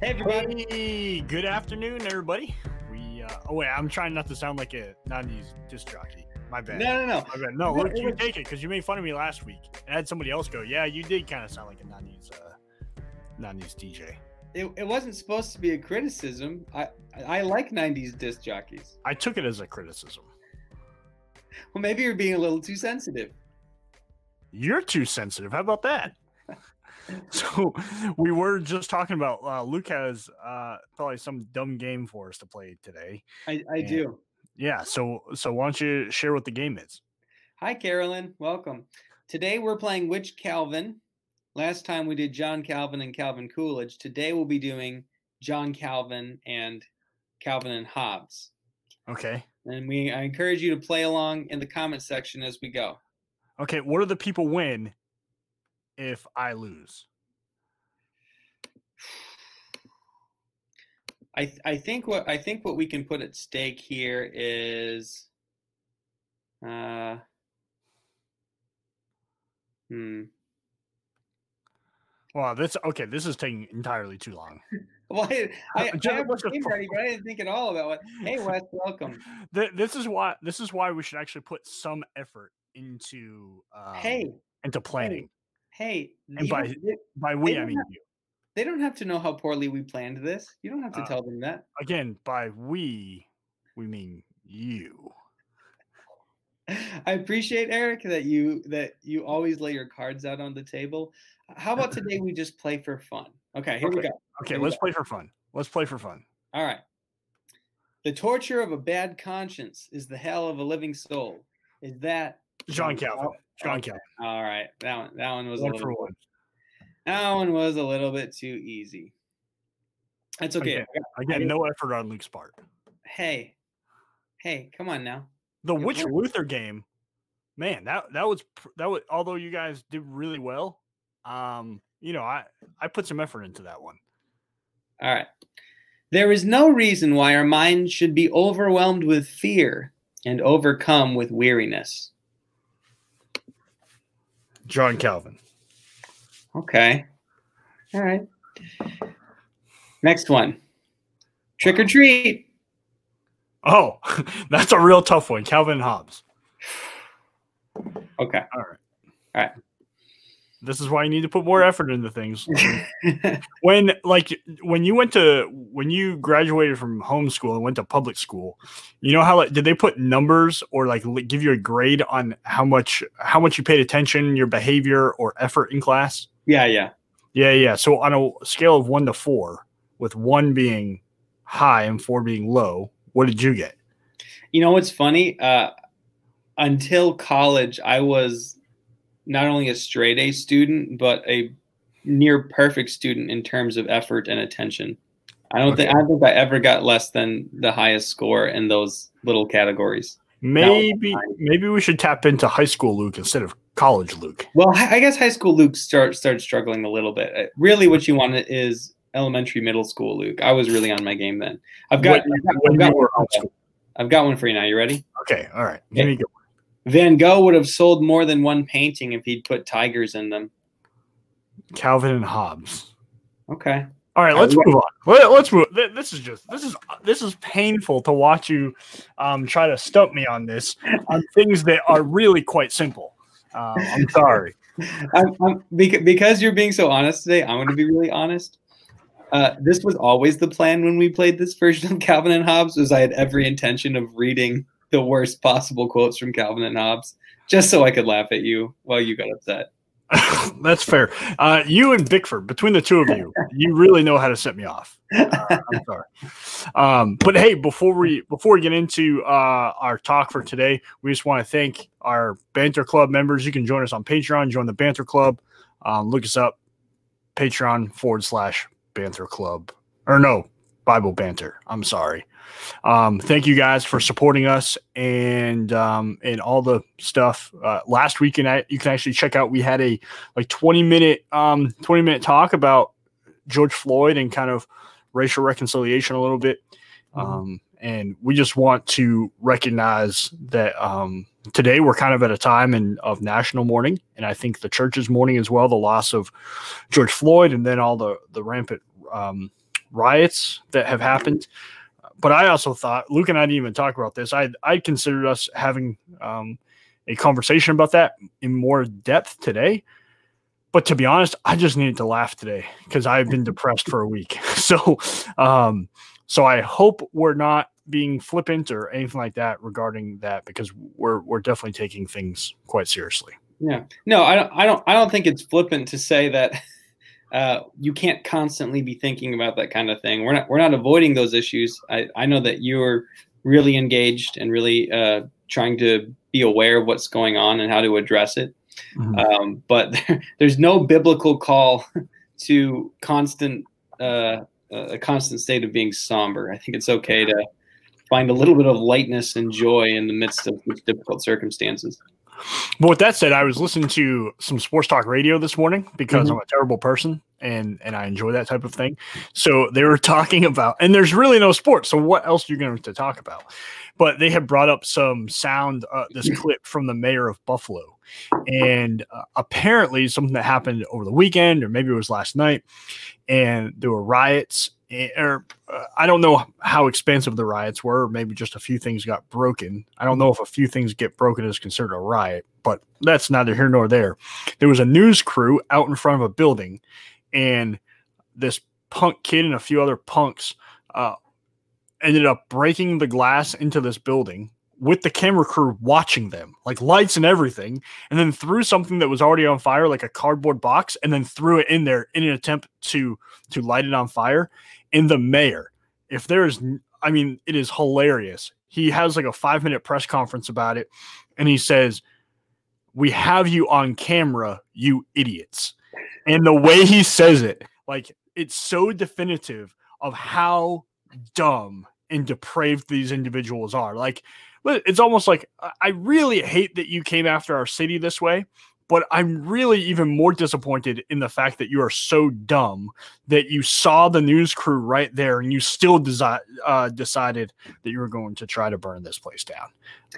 Hey, everybody. Hey, good afternoon, everybody. We uh, oh wait, I'm trying not to sound like a '90s disc jockey. My bad. No, no, no. My bad. No, No, look, you take it because you made fun of me last week. And had somebody else go, "Yeah, you did kind of sound like a '90s, uh, '90s DJ." It, it wasn't supposed to be a criticism. I I like '90s disc jockeys. I took it as a criticism. Well, maybe you're being a little too sensitive. You're too sensitive. How about that? so we were just talking about uh, Luke has uh, probably some dumb game for us to play today. I, I do. Yeah. So so why don't you share what the game is? Hi, Carolyn. Welcome. Today we're playing Which Calvin. Last time we did John Calvin and Calvin Coolidge. Today we'll be doing John Calvin and Calvin and Hobbes. Okay. And we I encourage you to play along in the comment section as we go. Okay, what do the people win if I lose? I th- I think what I think what we can put at stake here is uh hmm Well, this okay. This is taking entirely too long. well I, I, I Just- have what's the the game pro- ready, but I didn't think at all about what hey Wes welcome Th- This is why. This is why we should actually put some effort into um, hey into planning. hey And by- By we, I mean have- you. they don't have to know how poorly we planned this you don't have to Uh, tell them that Again, by we, we mean you. I appreciate Eric that you that you always lay your cards out on the table how about today we just play for fun okay here we go Okay, Here let's go. play for fun. Let's play for fun. All right. The torture of a bad conscience is the hell of a living soul. Is that John Calvin. John okay. Calvin. all right? That one, that one was One a for little. one. That one was a little bit too easy. That's okay. Again, Again, no effort on Luke's part. Hey, hey, come on now. The Which Luther game, man, that that was that was. Although you guys did really well, um, you know, I I put some effort into that one. All right. There is no reason why our minds should be overwhelmed with fear and overcome with weariness. John Calvin. Okay. All right. Next one. Trick or treat. Oh, that's a real tough one. Calvin and Hobbes. Okay. All right. All right. This is why you need to put more effort into things. when like when you went to when you graduated from homeschool and went to public school, you know how like did they put numbers or like give you a grade on how much how much you paid attention, your behavior or effort in class? yeah, yeah. Yeah, yeah. So on a scale of 1 to 4, with 1 being high and 4 being low, what did you get? You know what's funny? Uh, until college, I was not only a straight A student, but a near perfect student in terms of effort and attention. I don't think I don't think I ever got less than the highest score in those little categories. Maybe maybe we should tap into high school Luke instead of college Luke. Well, I guess high school Luke start started struggling a little bit. Uh, Really, what you want is elementary, middle school Luke. I was really on my game then. I've got, When- I've got, I've got one for you. I've got one for you now. You ready? Okay, all right. Give me a good Van Gogh would have sold more than one painting if he'd put tigers in them. Calvin and Hobbes. Okay. All right, let's move on. Let, let's move. This is just this is this is painful to watch you um, try to stump me on this on things that are really quite simple. Um, I'm sorry. I'm, I'm, because you're being so honest today, I'm going to be really honest. Uh, this was always the plan when we played this version of Calvin and Hobbes. Was I had every intention of reading the worst possible quotes from Calvin and Hobbes, just so I could laugh at you while you got upset. That's fair. Uh, you and Bickford, between the two of you, you really know how to set me off. Uh, I'm sorry. Um, but hey, before we before we get into uh, our talk for today, we just want to thank our Banter Club members. You can join us on Patreon. Join the Banter Club. Um, look us up, Patreon forward slash Banter Club, or no, Bible Banter. I'm sorry. Um, thank you guys for supporting us and um, and all the stuff. Uh, last week, and I, you can actually check out. We had a like 20 minute um 20 minute talk about George Floyd and kind of racial reconciliation a little bit. Mhm. Um, and we just want to recognize that um, today we're kind of at a time in, of national mourning, and I think the church's mourning as well. The loss of George Floyd, and then all the the rampant um, riots that have happened. But I also thought Luke and I didn't even talk about this. I I considered us having um, a conversation about that in more depth today. But to be honest, I just needed to laugh today because I've been depressed for a week. So, um, so I hope we're not being flippant or anything like that regarding that because we're we're definitely taking things quite seriously. Yeah. No, I don't. I don't. I don't think it's flippant to say that uh, you can't constantly be thinking about that kind of thing. We're not. We're not avoiding those issues. I I know that you're really engaged and really uh, trying to be aware of what's going on and how to address it. Mm-hmm. Um, but there, there's no biblical call to constant uh, a constant state of being somber. I think it's okay to find a little bit of lightness and joy in the midst of difficult circumstances. But with that said, I was listening to some sports talk radio this morning because mm-hmm. I'm a terrible person and and I enjoy that type of thing. So they were talking about, and there's really no sports. So what else are you going to talk about? But they had brought up some sound, uh, this clip from the mayor of Buffalo, and uh, apparently something that happened over the weekend, or maybe it was last night, and there were riots or uh, I don't know how expensive the riots were. Maybe just a few things got broken. I don't know if a few things get broken is considered a riot, but that's neither here nor there. There was a news crew out in front of a building, and this punk kid and a few other punks uh, ended up breaking the glass into this building with the camera crew watching them, like lights and everything, and then threw something that was already on fire, like a cardboard box, and then threw it in there in an attempt to to light it on fire. And the mayor, if there is, I mean, it is hilarious. He has like a five minute press conference about it, and he says, "We have you on camera, you idiots." And the way he says it, like it's so definitive of how dumb and depraved these individuals are. Like it's almost like I really hate that you came after our city this way, but I'm really even more disappointed in the fact that you are so dumb that you saw the news crew right there and you still desi- uh, decided that you were going to try to burn this place down.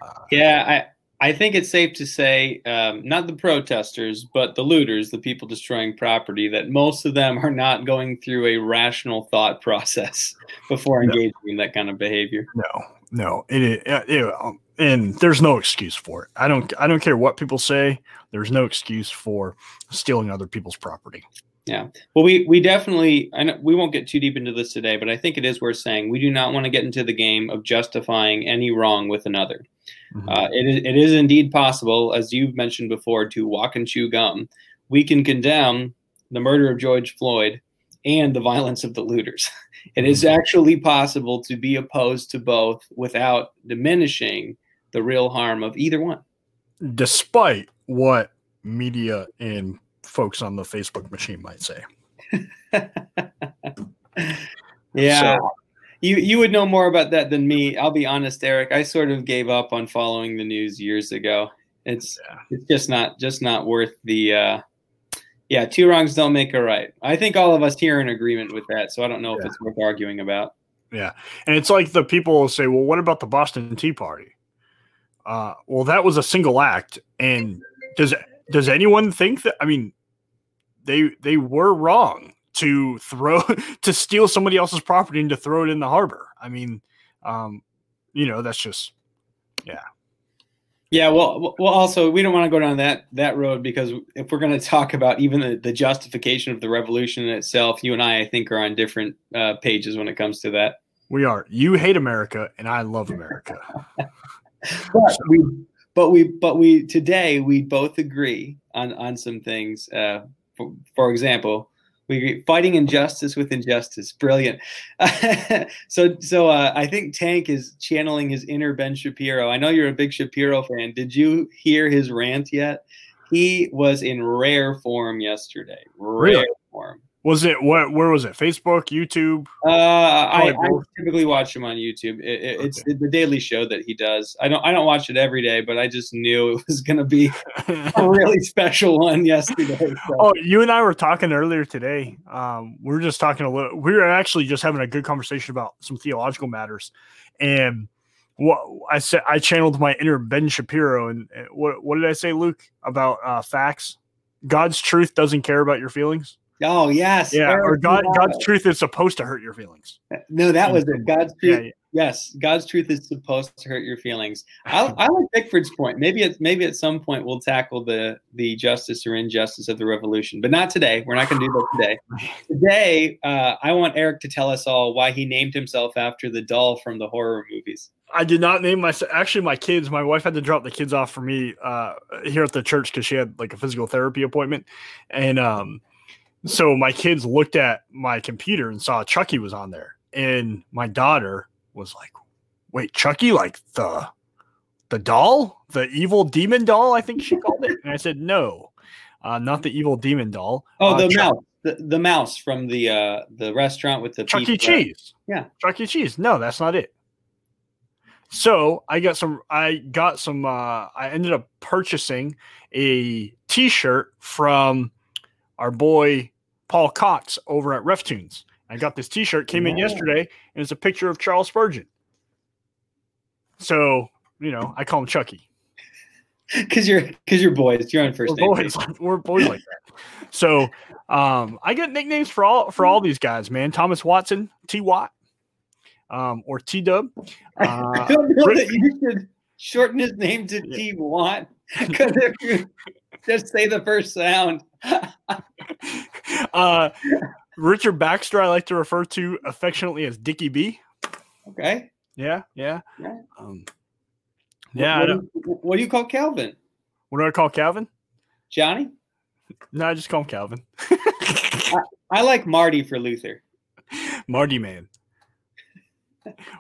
Uh, yeah, I. I think it's safe to say, um, not the protesters, but the looters, the people destroying property, that most of them are not going through a rational thought process before engaging no. in that kind of behavior. No, no, it, it, it, um, and there's no excuse for it. I don't I don't care what people say. There's no excuse for stealing other people's property. Yeah. Well, we we definitely I know we won't get too deep into this today, but I think it is worth saying we do not want to get into the game of justifying any wrong with another. Mm-hmm. Uh, it is it is indeed possible, as you've mentioned before, to walk and chew gum. We can condemn the murder of George Floyd and the violence of the looters. It is actually possible to be opposed to both without diminishing the real harm of either one. Despite what media and folks on the Facebook machine might say. yeah. So, you you would know more about that than me. I'll be honest, Eric. I sort of gave up on following the news years ago. It's yeah. it's just not just not worth the uh, yeah, two wrongs don't make a right. I think all of us here are in agreement with that. So I don't know yeah. if it's worth arguing about. Yeah. And it's like the people say, well, what about the Boston Tea Party? Uh, well, that was a single act. And does does anyone think that I mean they they were wrong to throw to steal somebody else's property and to throw it in the harbor. I mean, um, you know, that's just yeah. Yeah, well, well, also we don't want to go down that that road because if we're going to talk about even the, the justification of the revolution itself, you and I, I think, are on different uh, pages when it comes to that. We are. You hate America, and I love America. but we, but we, but we today we both agree on on some things. Uh, for, for example, we fighting injustice with injustice. Brilliant. so so uh, I think Tank is channeling his inner Ben Shapiro. I know you're a big Shapiro fan. Did you hear his rant yet? He was in rare form yesterday. Rare really? form. Was it what? Where was it? Facebook, YouTube? Uh, I, I, typically watch him on YouTube. It, it, okay. It's the Daily Show that he does. I don't. I don't watch it every day, but I just knew it was going to be a really special one yesterday. So. Oh, you and I were talking earlier today. Um, we were just talking a little. We were actually just having a good conversation about some theological matters, and what I said, I channeled my inner Ben Shapiro, and what what did I say, Luke, about uh, facts? God's truth doesn't care about your feelings. Oh yes. Yeah, or God, God's truth is supposed to hurt your feelings. No, that was it. God's Yeah, truth. Yes, God's truth is supposed to hurt your feelings. I, I like Bickford's point. Maybe at maybe at some point we'll tackle the the justice or injustice of the revolution, but not today. We're not going to do that today. Today, uh, I want Eric to tell us all why he named himself after the doll from the horror movies. I did not name myself. actually my kids. My wife had to drop the kids off for me uh, here at the church because she had like a physical therapy appointment, and um, so my kids looked at my computer and saw Chucky was on there, and my daughter was like, "Wait, Chucky, like the the doll, the evil demon doll?" I think she called it, and I said, "No, uh, not the evil demon doll. Oh, uh, the Chuck- mouse, the, the mouse from the uh, the restaurant with the Chuck E. pizza. Cheese. Yeah. Chuck E. Cheese. No, that's not it. So I got some. I got some. Uh, I ended up purchasing a T-shirt from our boy Paul Cox over at RefTunes. I got this T-shirt. Came in yesterday, and it's a picture of Charles Spurgeon. So you know, I call him Chucky. Because you're because you're boys. You're on 1st We're boys. We're boys like that. So um, I get nicknames for all for all these guys, man. Thomas Watson, T Watt, um, or T Dub. I Uh, don't know Rick- that you should shorten his name to Yeah. T Watt. Because if you just say the first sound. uh, Richard Baxter, I like to refer to affectionately as Dickie B. Okay. Yeah, yeah, Yeah. um, yeah. I What, don't- you, what do you call Calvin? what do I call Calvin? Johnny? No, I just call him Calvin. I like Marty for Luther. Marty man.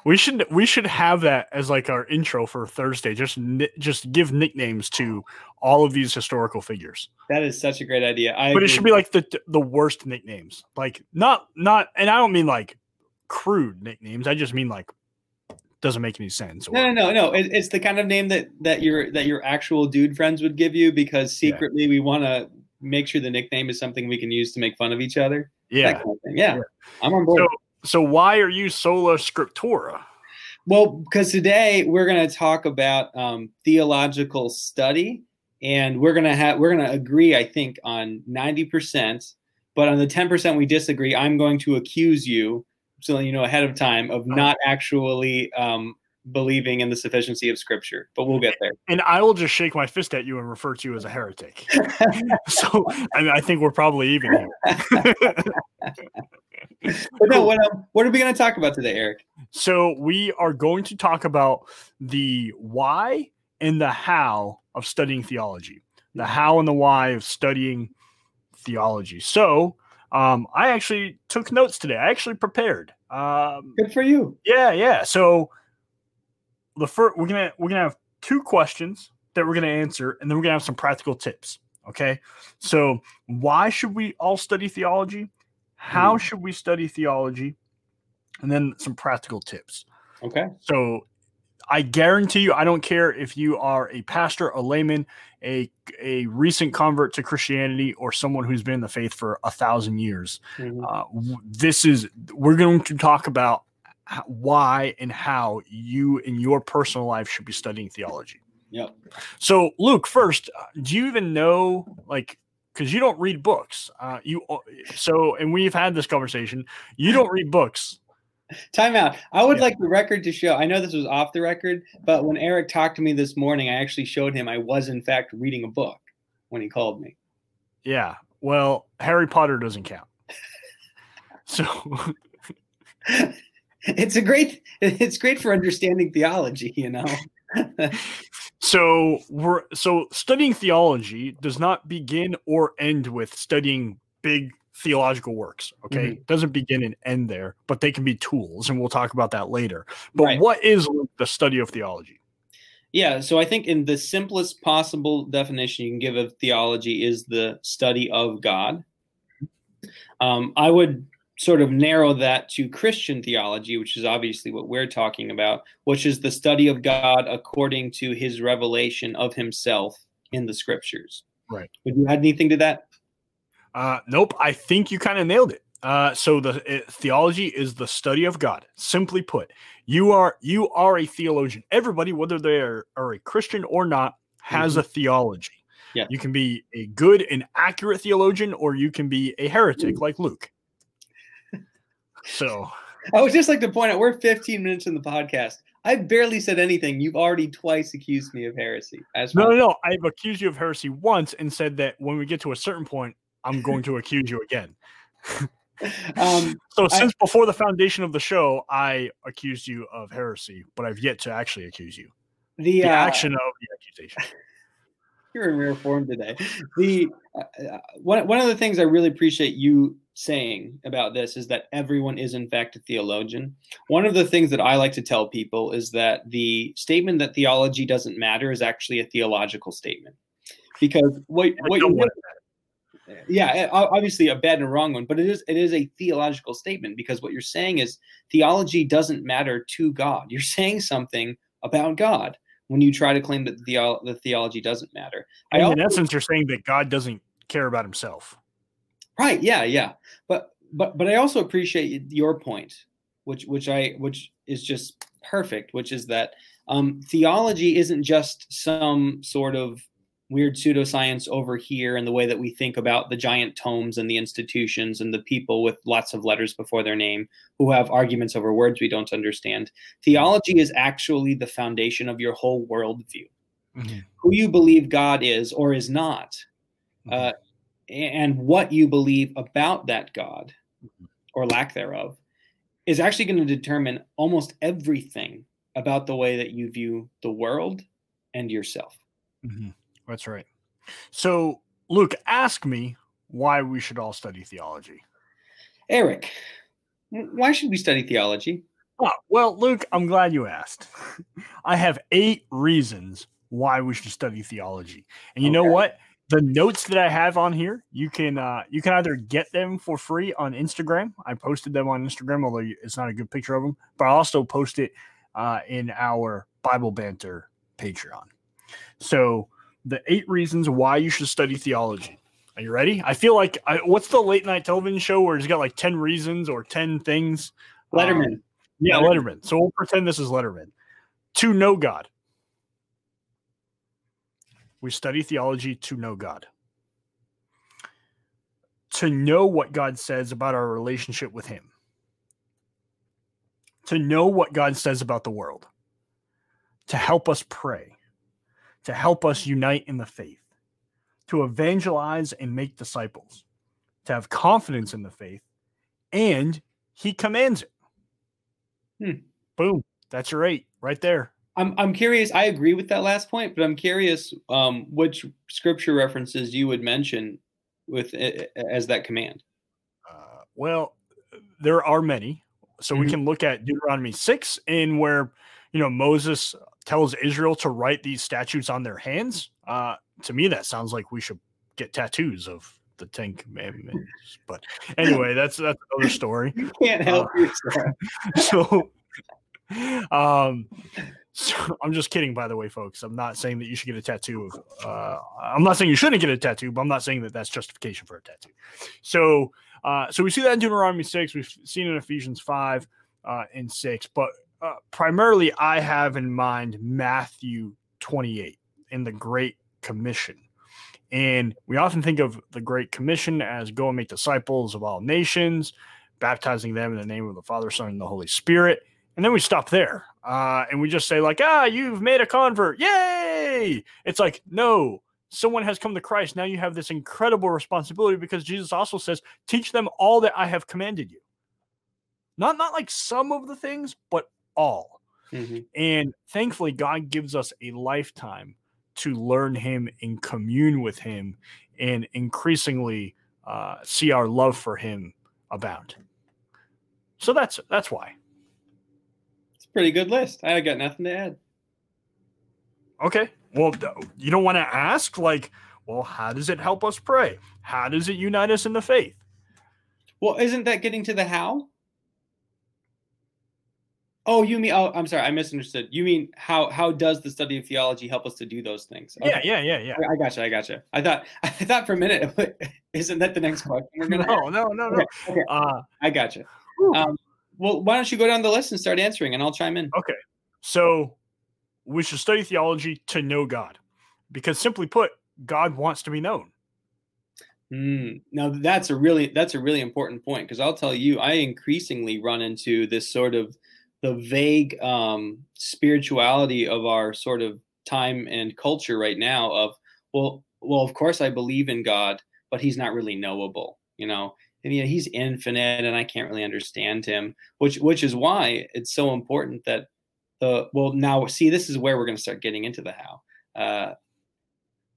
We should we should have that as like our intro for Thursday. Just just give nicknames to all of these historical figures. That is such a great idea. I but it should be like the the worst nicknames like not not and i don't mean like crude nicknames i just mean like doesn't make any sense or, No, no, no, no. It, it's the kind of name that that your that your actual dude friends would give you because Yeah. secretly we want to make sure the nickname is something we can use to make fun of each other. That yeah kind of thing. Yeah, Yeah. I'm on board. so so why are you sola scriptura Well, because today we're going to talk about um, theological study, and we're going to have we're going to agree, I think, on ninety percent. But on the ten percent we disagree, I'm going to accuse you, so you know ahead of time, of not actually um, believing in the sufficiency of Scripture. But we'll get there. and i will just shake my fist at you and refer to you as a heretic so I, mean, I think we're probably even here But no, what um, what are we going to talk about today, Eric? so we are going to talk about the why and the how of studying theology the how and the why of studying theology so um, i actually took notes today i actually prepared um, Good for you. yeah yeah so the first we're gonna we're gonna have two questions that we're gonna answer and then we're gonna have some practical tips okay so why should we all study theology how should we study theology and then some practical tips Okay. so I guarantee you, I don't care if you are a pastor, a layman, a a recent convert to Christianity, or someone who's been in the faith for a thousand years. Mhm. Uh, this is we're going to talk about why and how you in your personal life should be studying theology. Yep. So, Luke, first, uh, do you even know like? Because you don't read books, uh, you so, and we've had this conversation. You don't read books, Time out. I would Yeah. like the record to show. I know this was off the record, but when Eric talked to me this morning, I actually showed him I was in fact reading a book when he called me. Yeah. Well, Harry Potter doesn't count. So it's a great. It's great for understanding theology. You know. so we're so studying theology does not begin or end with studying big theological works. Okay. It doesn't begin and end there, but they can be tools, and we'll talk about that later. But Right. what is the study of theology? Yeah, so I think in the simplest possible definition you can give of theology is the study of God. Um, I would sort of narrow that to Christian theology, which is obviously what we're talking about, which is the study of God according to his revelation of himself in the scriptures. Right. Would you add anything to that? Uh, nope. I think you kind of nailed it. Uh, so the uh, theology is the study of God. Simply put, you are you are a theologian. Everybody, whether they are, are a Christian or not, has a theology. Yeah. You can be a good and accurate theologian, or you can be a heretic like Luke. So I would just like to point out we're 15 minutes in the podcast. I barely said anything. You've already twice accused me of heresy. As no, well. no, no. I've accused you of heresy once and said that when we get to a certain point, I'm going to accuse you again. Um, So I- since before the foundation of the show, I accused you of heresy, but I've yet to actually accuse you. the The uh, action of the accusation. You're in rare form today. The uh, uh, one one of the things I really appreciate you saying about this is that everyone is in fact a theologian. One of the things that I like to tell people is that the statement that theology doesn't matter is actually a theological statement, because what what you yeah eh, obviously a bad and a wrong one but it is it is a theological statement because what you're saying is theology doesn't matter to god you're saying something about god when you try to claim that the, the theology doesn't matter I in essence, you're saying that God doesn't care about himself. Right yeah yeah but but but i also appreciate your point which which i which is just perfect which is that um, theology isn't just some sort of weird pseudoscience over here in the way that we think about the giant tomes and the institutions and the people with lots of letters before their name who have arguments over words we don't understand. Theology is actually the foundation of your whole worldview. Who you believe God is or is not, uh, and what you believe about that God or lack thereof is actually going to determine almost everything about the way that you view the world and yourself. Mhm. That's right. So, Luke, ask me why we should all study theology. Eric, why should we study theology? Oh, well, Luke, I'm glad you asked. I have eight reasons why we should study theology. And you know what? The notes that I have on here, you can uh, you can either get them for free on Instagram. I posted them on Instagram, although it's not a good picture of them. But I also post it uh, in our Bible Banter Patreon. So the eight reasons why you should study theology. Are you ready? I feel like I, what's the late night television show where he's got like ten reasons or ten things? Letterman. Um, yeah, Letterman. Letterman. So we'll pretend this is Letterman. To know God. We study theology to know God. To know what God says about our relationship with Him. To know what God says about the world. To help us pray. To help us unite in the faith. To evangelize and make disciples. To have confidence in the faith. And He commands it. Hmm. Boom. That's your eight right there. I'm I'm curious. I agree with that last point, but I'm curious um, which scripture references you would mention with as that command. Uh, well, there are many. So we Mhm. can look at Deuteronomy 6 in where, you know, Moses tells Israel to write these statutes on their hands. Uh, to me, that sounds like we should get tattoos of the Ten Commandments. But anyway, that's that's another story. You can't help yourself. so um so i'm just kidding by the way folks. I'm not saying that you should get a tattoo of uh i'm not saying you shouldn't get a tattoo but i'm not saying that that's justification for a tattoo. So uh so we see that in deuteronomy 6 we've seen in ephesians 5 uh and 6 but uh, primarily i have in mind matthew 28 in the great commission. And we often think of the great commission as go and make disciples of all nations baptizing them in the name of the father son and the holy spirit and then we stop there uh, and we just say like ah you've made a convert. Yay! It's like no someone has come to christ. Now you have this incredible responsibility because jesus also says teach them all that i have commanded you. Not not like some of the things but all. Mhm. and thankfully god gives us a lifetime to learn him and commune with him and increasingly uh, see our love for him abound. So that's that's why pretty good list. I got nothing to add. Okay. Well, you don't want to ask, like, well, how does it help us pray? How does it unite us in the faith? Well, isn't that getting to the how? Oh, you mean? Oh, I'm sorry, I misunderstood. You mean how? How does the study of theology help us to do those things? Yeah, Okay. yeah, yeah, yeah. I gotcha. I gotcha. I thought. I thought for a minute. Isn't that the next question we're gonna? No, no, no, no. Okay, okay. Uh, I gotcha. Um, well, why don't you go down the list and start answering, and I'll chime in. okay. So we should study theology to know God. Because simply put, God wants to be known. Mm, now that's a really that's a really important point because I'll tell you, I increasingly run into this sort of the vague um, spirituality of our sort of time and culture right now. Of well, well, of course I believe in God, but He's not really knowable. You know, I mean, He's infinite, and I can't really understand Him. Which which is why it's so important that the well now see this is where we're going to start getting into the how. Uh,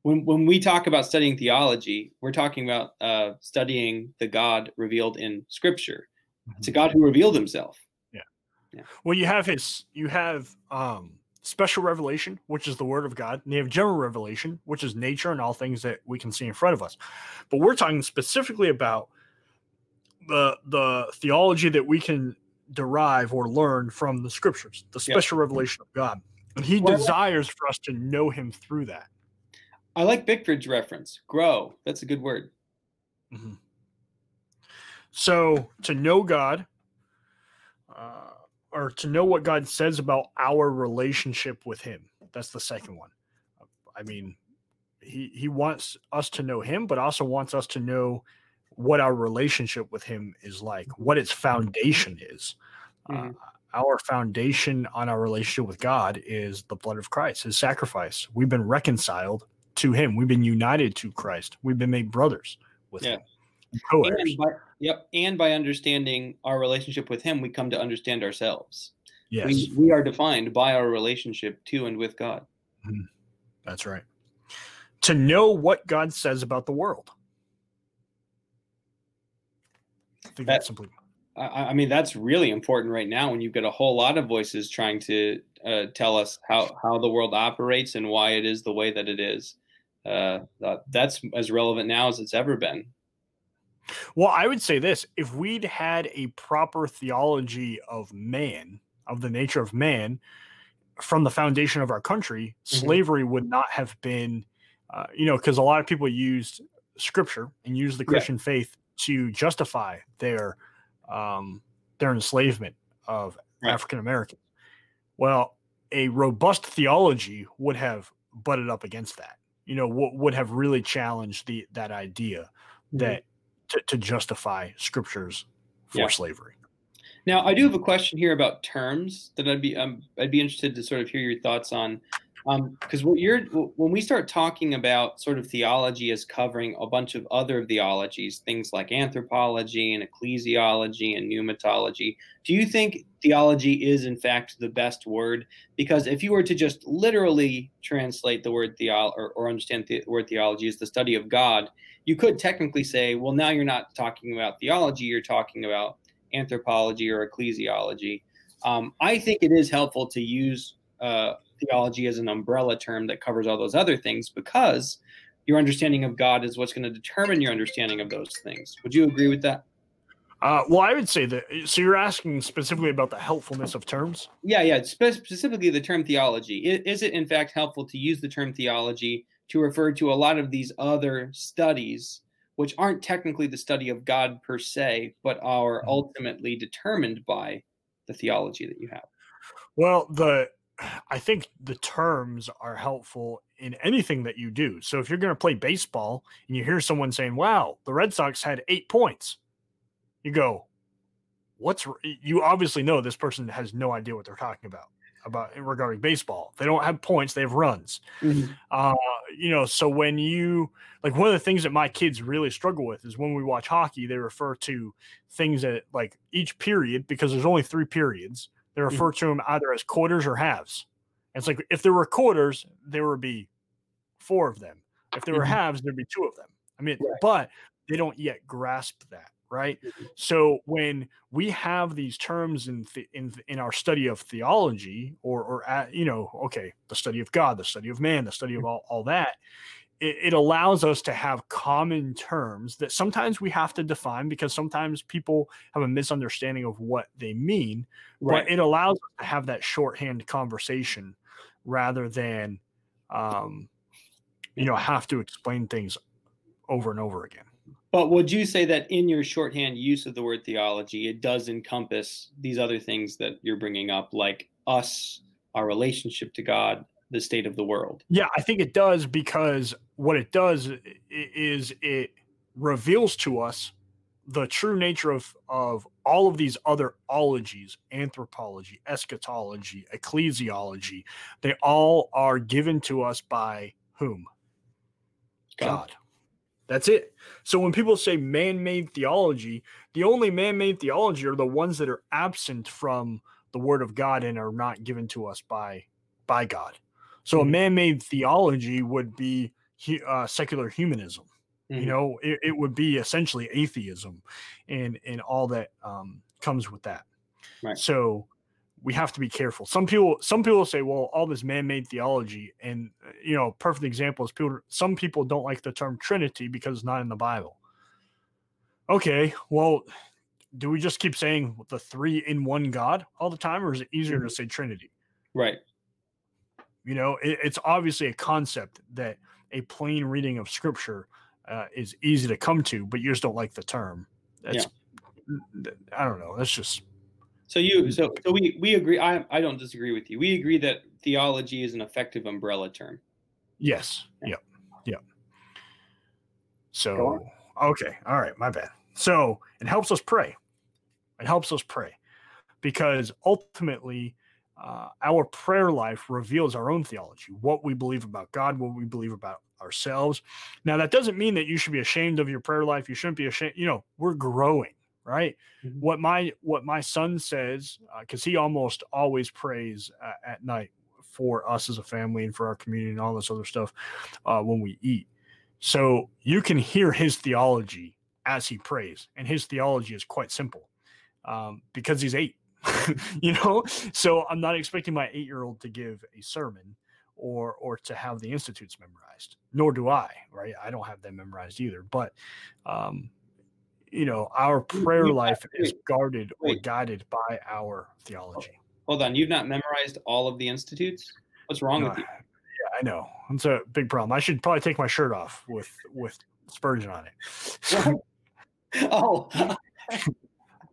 when when we talk about studying theology, we're talking about uh, studying the God revealed in Scripture. Mm-hmm. It's a God who revealed Himself. Yeah. yeah. Well, you have His, you have um, special revelation, which is the Word of God, and you have general revelation, which is nature and all things that we can see in front of us. But we're talking specifically about the the theology that we can derive or learn from the Scriptures, the special yeah. revelation of God, and He well, desires for us to know Him through that. I like Bickford's reference. Grow. That's a good word. Mm-hmm. So to know God, uh, or to know what God says about our relationship with Him. That's the second one. I mean, he he wants us to know Him, but also wants us to know what our relationship with Him is like, what its foundation is. Mm-hmm. Uh, our foundation on our relationship with God is the blood of Christ, His sacrifice. We've been reconciled to him. We've been united to Christ. We've been made brothers with yeah. him. And by, yep. And by understanding our relationship with him, we come to understand ourselves. Yes. We, we are defined by our relationship to and with God. Mm-hmm. That's right. To know what God says about the world. I think that, that's simply. I, I mean, that's really important right now when you've got a whole lot of voices trying to uh, tell us how, how the world operates and why it is the way that it is uh, that's as relevant now as it's ever been. Well, I would say this if we'd had a proper theology of man, of the nature of man, from the foundation of our country, mm-hmm. slavery would not have been, uh, you know, because a lot of people used scripture and used the Christian yeah. faith to justify their um, their enslavement of right. African Americans. Well, a robust theology would have butted up against that you know, w- would have really challenged the that idea mm-hmm. that to, to, justify scriptures for yeah. slavery. Now, I do have a question here about terms that I'd be um, I'd be interested to sort of hear your thoughts on because um, what you're when we start talking about sort of theology as covering a bunch of other theologies, things like anthropology and ecclesiology and pneumatology, do you think theology is in fact the best word? Because if you were to just literally translate the word theology or, or understand the word theology as the study of God, you could technically say, well, now you're not talking about theology, you're talking about anthropology or ecclesiology. Um, I think it is helpful to use uh, theology as an umbrella term that covers all those other things because your understanding of God is what's going to determine your understanding of those things. Would you agree with that? Uh, well, I would say that. So you're asking specifically about the helpfulness of terms? Yeah, yeah. Spe- specifically, the term theology. Is, is it in fact helpful to use the term theology to refer to a lot of these other studies, which aren't technically the study of God per se, but are mm-hmm. ultimately determined by the theology that you have? Well, the I think the terms are helpful in anything that you do. So if you're going to play baseball and you hear someone saying, "Wow, the Red Sox had 8 points." You go, "What's you obviously know this person has no idea what they're talking about about regarding baseball. They don't have points, they have runs." Mm-hmm. Uh, you know, so when you like one of the things that my kids really struggle with is when we watch hockey, they refer to things that like each period because there's only 3 periods they mm-hmm. refer to them either as quarters or halves. It's like if there were quarters, there would be four of them. If there were mm-hmm. halves, there'd be two of them. I mean, right. but they don't yet grasp that, right? Mm-hmm. So when we have these terms in in in our study of theology, or or at, you know, okay, the study of God, the study of man, the study of all, all that, it, it allows us to have common terms that sometimes we have to define because sometimes people have a misunderstanding of what they mean. Right. But it allows us to have that shorthand conversation rather than, um, you know, have to explain things over and over again. But would you say that in your shorthand use of the word theology, it does encompass these other things that you're bringing up, like us, our relationship to God, the state of the world. Yeah, I think it does because what it does is it reveals to us the true nature of of all of these other ologies anthropology eschatology ecclesiology. They all are given to us by whom? God, god. that's it. So when people say man-made theology the only man-made theology are the ones that are absent from the word of god and are not given to us by by god so mm-hmm. a man-made theology would be uh, secular humanism Mm-hmm. You know, it, it, would be essentially atheism and and all that um, comes with that. Right. So we have to be careful. Some people some people say, well, all this man-made theology, and you know, perfect example is people. Some people don't like the term Trinity because it's not in the Bible. Okay, well, do we just keep saying the three in one God all the time, or is it easier mm-hmm. to say Trinity? Right. You know, it, it's obviously a concept that a plain reading of Scripture uh, is easy to come to, but you just don't like the term. That's yeah. I don't know. That's just so you so so we we agree. I I don't disagree with you. We agree that theology is an effective umbrella term. Yes. Yeah. Yep. Yep. So okay. All right. My bad. So it helps us pray. It helps us pray because ultimately uh, our prayer life reveals our own theology, what we believe about God, what we believe about ourselves. Now, that doesn't mean that you should be ashamed of your prayer life. You shouldn't be ashamed. You know, we're growing, right? Mm-hmm. What my what my son says, because uh, he almost always prays uh, at night for us as a family and for our community and all this other stuff uh, when we eat. So you can hear his theology as he prays, and his theology is quite simple um, because he's eight. you know, so I'm not expecting my eight year old to give a sermon or or to have the institutes memorized nor do i right? I don't have them memorized either. But um you know our prayer life is guarded or guided by our theology. hold on. You've not memorized all of the institutes? What's wrong no, with you? yeah i know. It's a big problem. I should probably take my shirt off with with spurgeon on it. Oh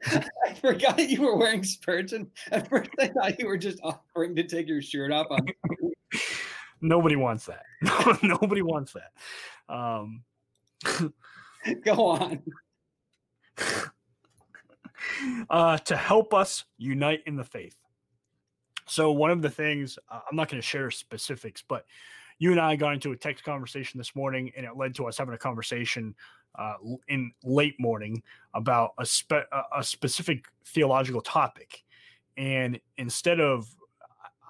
I forgot you were wearing Spurgeon. At first, I thought you were just offering to take your shirt off. On- Nobody wants that. Nobody wants that. Um, Go on. Uh, to help us unite in the faith. So, one of the things, uh, I'm not going to share specifics, but you and I got into a text conversation this morning, and it led to us having a conversation uh, in late morning about a, spe- a specific theological topic. And instead of,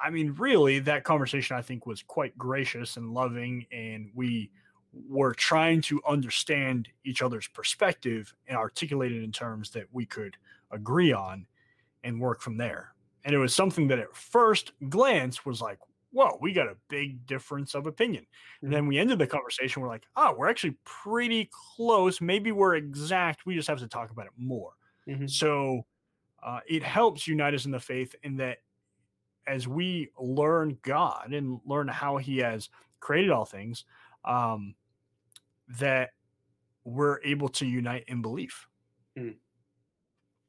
I mean, really, that conversation I think was quite gracious and loving, and we were trying to understand each other's perspective and articulate it in terms that we could agree on and work from there. And it was something that at first glance was like, whoa, we got a big difference of opinion. Mm-hmm. And then we ended the conversation. We're like, oh, we're actually pretty close. Maybe we're exact. We just have to talk about it more. Mm-hmm. So uh, it helps unite us in the faith in that as we learn God and learn how He has created all things, um, that we're able to unite in belief. Mm.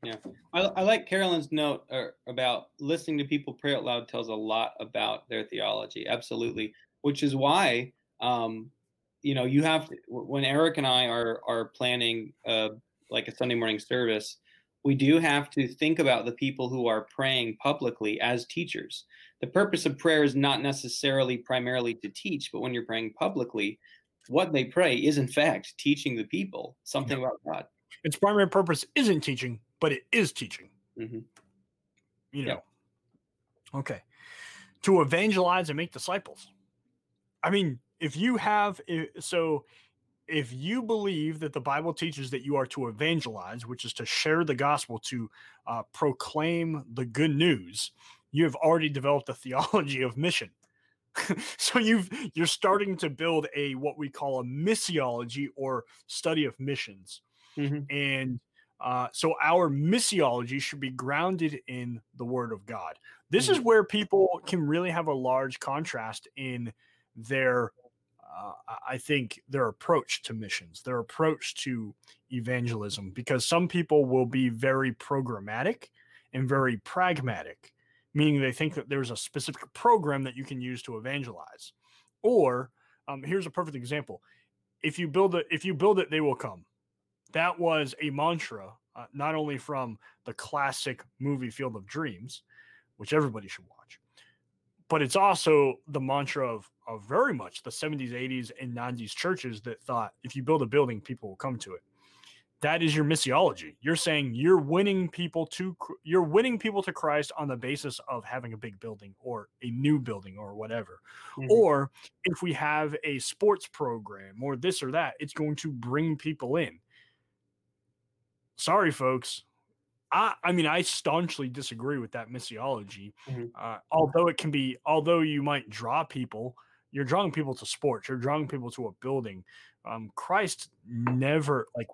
Yeah, I, I like Carolyn's note uh, about listening to people pray out loud tells a lot about their theology. Absolutely, which is why, um, you know, you have to, when Eric and I are are planning uh, like a Sunday morning service, we do have to think about the people who are praying publicly as teachers. The purpose of prayer is not necessarily primarily to teach, but when you're praying publicly, what they pray is in fact teaching the people something yeah. about God. Its primary purpose isn't teaching, but it is teaching. Mm-hmm. You know. Okay. To evangelize and make disciples. I mean, if you have so if you believe that the Bible teaches that you are to evangelize, which is to share the gospel, to uh, proclaim the good news, you have already developed a theology of mission. so you've you're starting to build a what we call a missiology or study of missions, mm-hmm. and uh, so our missiology should be grounded in the Word of God. This mm-hmm. is where people can really have a large contrast in their, uh, I think, their approach to missions, their approach to evangelism, because some people will be very programmatic and very pragmatic, meaning they think that there's a specific program that you can use to evangelize. Or um, here's a perfect example: if you build it, if you build it, they will come. That was a mantra, uh, not only from the classic movie Field of Dreams, which everybody should watch, but it's also the mantra of, of very much the 70s, 80s, and 90s churches that thought if you build a building, people will come to it. That is your missiology. You're saying you're winning people to you're winning people to Christ on the basis of having a big building or a new building or whatever. Mm-hmm. Or if we have a sports program or this or that, it's going to bring people in. Sorry, folks. I, I mean, I staunchly disagree with that missiology. Mm-hmm. Uh, although it can be, although you might draw people, you're drawing people to sports, you're drawing people to a building. Um, Christ never like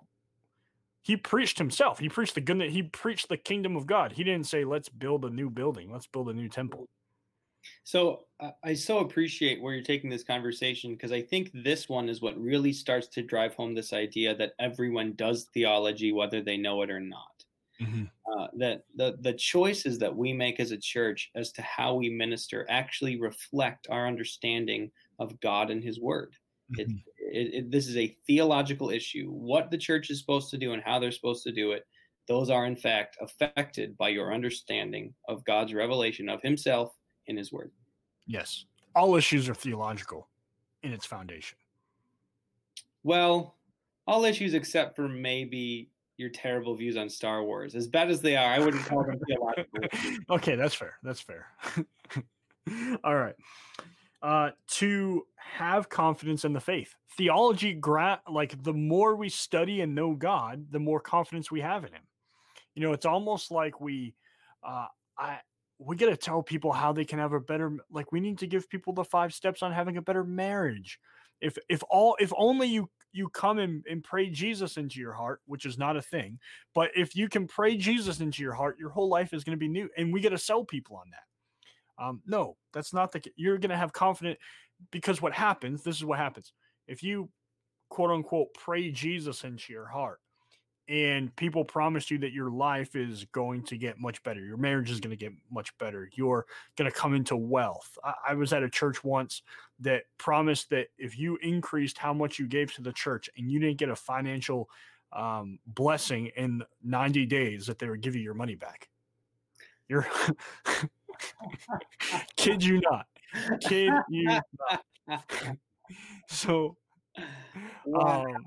he preached himself. He preached the goodness. He preached the kingdom of God. He didn't say, "Let's build a new building. Let's build a new temple." So uh, I so appreciate where you're taking this conversation because I think this one is what really starts to drive home this idea that everyone does theology, whether they know it or not. Mm-hmm. Uh, that the the choices that we make as a church as to how we minister actually reflect our understanding of God and His Word. Mm-hmm. It, it, it, this is a theological issue. What the church is supposed to do and how they're supposed to do it, those are in fact affected by your understanding of God's revelation of Himself in His Word. Yes, all issues are theological in its foundation. Well, all issues except for maybe your terrible views on Star Wars. As bad as they are, I wouldn't call them theological. okay, that's fair. That's fair. All right. Uh, to have confidence in the faith, theology, gra- like the more we study and know God, the more confidence we have in Him. You know, it's almost like we, uh, I, we got to tell people how they can have a better. Like we need to give people the five steps on having a better marriage. If if all if only you you come and, and pray Jesus into your heart, which is not a thing. But if you can pray Jesus into your heart, your whole life is going to be new. And we got to sell people on that. Um, no, that's not the. You're going to have confidence because what happens. This is what happens if you quote unquote pray Jesus into your heart and people promise you that your life is going to get much better. Your marriage is going to get much better. You're going to come into wealth. I, I, was at a church once that promised that if you increased how much you gave to the church and you didn't get a financial um, blessing in 90 days that they would give you your money back. You're kid you not. Kid you not. So wow. um,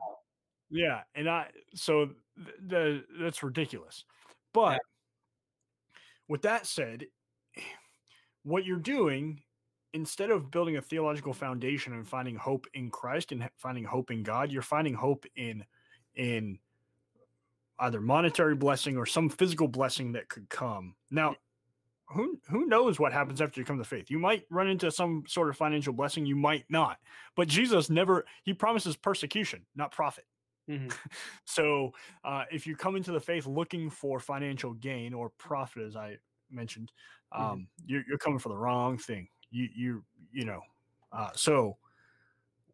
yeah and i so the, that's ridiculous. But yeah. with that said, what you're doing instead of building a theological foundation and finding hope in Christ and finding hope in God, you're finding hope in in either monetary blessing or some physical blessing that could come. Now, who who knows what happens after you come to faith? You might run into some sort of financial blessing, you might not. But Jesus never he promises persecution, not profit. Mm-hmm. so uh, if you come into the faith looking for financial gain or profit, as I mentioned, um, mm-hmm. you're, you're, coming for the wrong thing. You you you know. Uh, so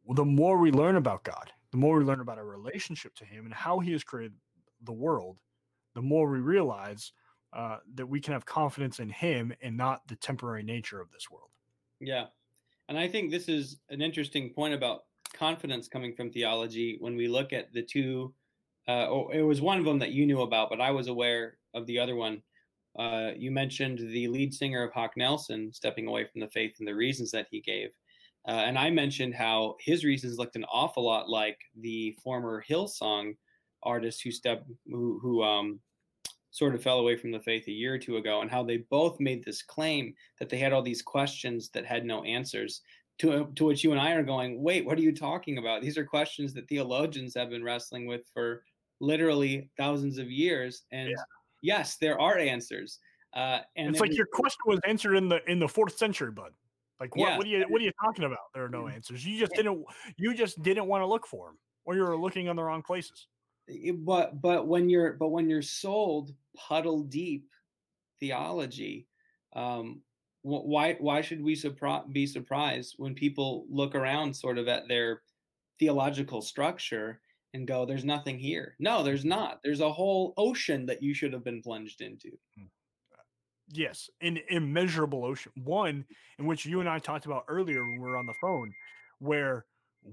the more we learn about God, the more we learn about our relationship to Him and how He has created the world, the more we realize uh, that we can have confidence in Him and not the temporary nature of this world. Yeah, and I think this is an interesting point about confidence coming from theology when we look at the two. Uh, oh, it was one of them that you knew about, but I was aware of the other one. Uh, you mentioned the lead singer of Hawk Nelson stepping away from the faith and the reasons that he gave. Uh, and I mentioned how his reasons looked an awful lot like the former Hillsong artist who stepped, who, who um, sort of fell away from the faith a year or two ago, and how they both made this claim that they had all these questions that had no answers to, to which you and I are going, wait, what are you talking about? These are questions that theologians have been wrestling with for literally thousands of years. And yeah. yes, there are answers. Uh, and it's like your question was answered in the in the fourth century, bud. Like what, yeah. what are you what are you talking about? There are no answers. You just didn't you just didn't want to look for them, or you were looking on the wrong places. But but when you're but when you're sold puddle deep theology, um, why why should we surpri- be surprised when people look around sort of at their theological structure and go there's nothing here no there's not there's a whole ocean that you should have been plunged into hmm. Yes, an immeasurable ocean. One in which you and I talked about earlier when we were on the phone, where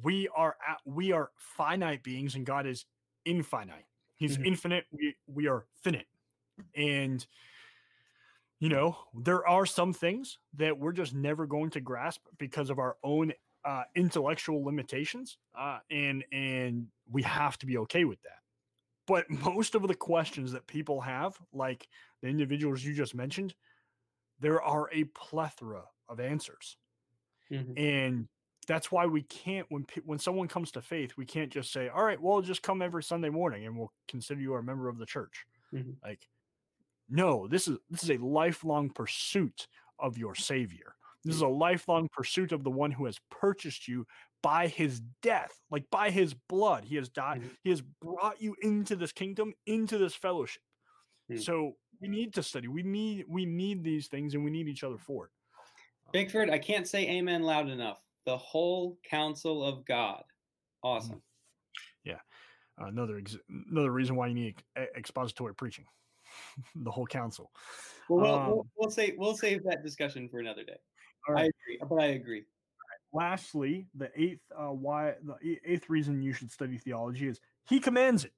we are at, we are finite beings and God is infinite. He's mm-hmm. infinite. We we are finite, and you know there are some things that we're just never going to grasp because of our own uh, intellectual limitations, uh, and and we have to be okay with that. But most of the questions that people have, like the individuals you just mentioned, there are a plethora of answers. Mm-hmm. And that's why we can't when when someone comes to faith, we can't just say, "All right, well, just come every Sunday morning and we'll consider you a member of the church." Mm-hmm. Like no, this is this is a lifelong pursuit of your savior. This is a lifelong pursuit of the one who has purchased you by his death, like by his blood. He has died. Mm-hmm. He has brought you into this kingdom, into this fellowship. Mm-hmm. So we need to study. We need we need these things, and we need each other for it. Bickford, I can't say amen loud enough. The whole counsel of God, awesome. Yeah, uh, another ex- another reason why you need expository preaching. the whole counsel. Well, we'll, um, we'll, we'll, say we'll save that discussion for another day. I agree, but I agree. Lastly, the eighth uh, why the eighth reason you should study theology is he commands it.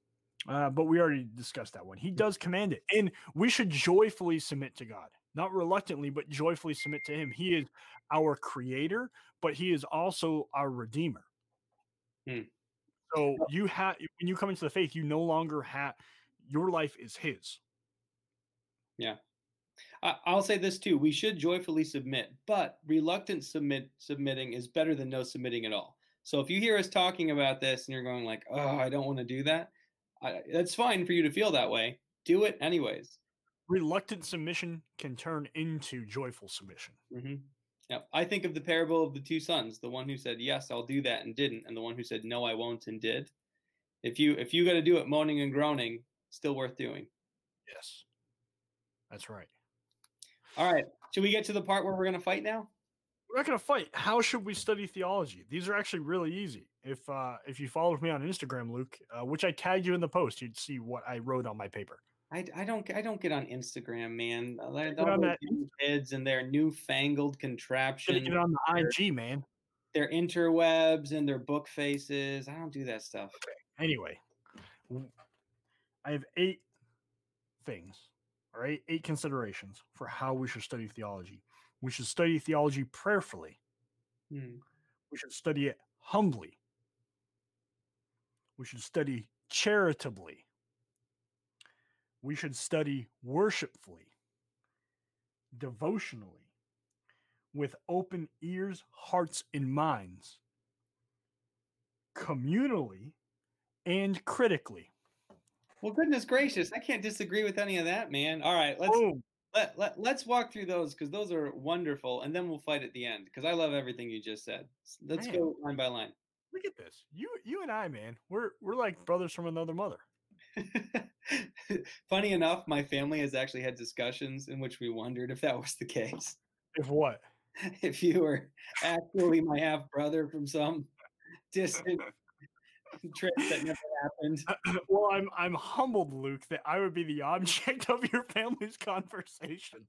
Uh, but we already discussed that one. He does command it, and we should joyfully submit to God, not reluctantly, but joyfully submit to Him. He is our Creator, but He is also our Redeemer. Hmm. So you have when you come into the faith, you no longer have your life is His. Yeah. I'll say this too: we should joyfully submit, but reluctant submit submitting is better than no submitting at all. So if you hear us talking about this and you're going like, "Oh, I don't want to do that," I, that's fine for you to feel that way. Do it anyways. Reluctant submission can turn into joyful submission. Mm-hmm. Yeah, I think of the parable of the two sons: the one who said, "Yes, I'll do that," and didn't, and the one who said, "No, I won't," and did. If you if you got to do it moaning and groaning, still worth doing. Yes, that's right. All right. Should we get to the part where we're going to fight now? We're not going to fight. How should we study theology? These are actually really easy. If uh, if you followed me on Instagram, Luke, uh, which I tagged you in the post, you'd see what I wrote on my paper. I, I don't I don't get on Instagram, man. All those kids and their newfangled contraptions. Get on the IG, man. Their interwebs and their book faces. I don't do that stuff. Okay. Anyway, I have eight things all right, eight considerations for how we should study theology. We should study theology prayerfully. Hmm. We should study it humbly. We should study charitably. We should study worshipfully, devotionally, with open ears, hearts, and minds, communally, and critically. Well, goodness gracious, I can't disagree with any of that, man. All right, let's let, let let's walk through those because those are wonderful, and then we'll fight at the end because I love everything you just said. Let's man, go line by line. Look at this, you you and I, man. We're we're like brothers from another mother. Funny enough, my family has actually had discussions in which we wondered if that was the case. If what? If you were actually my half brother from some distant trip that never happened. well, I'm I'm humbled, Luke, that I would be the object of your family's conversation.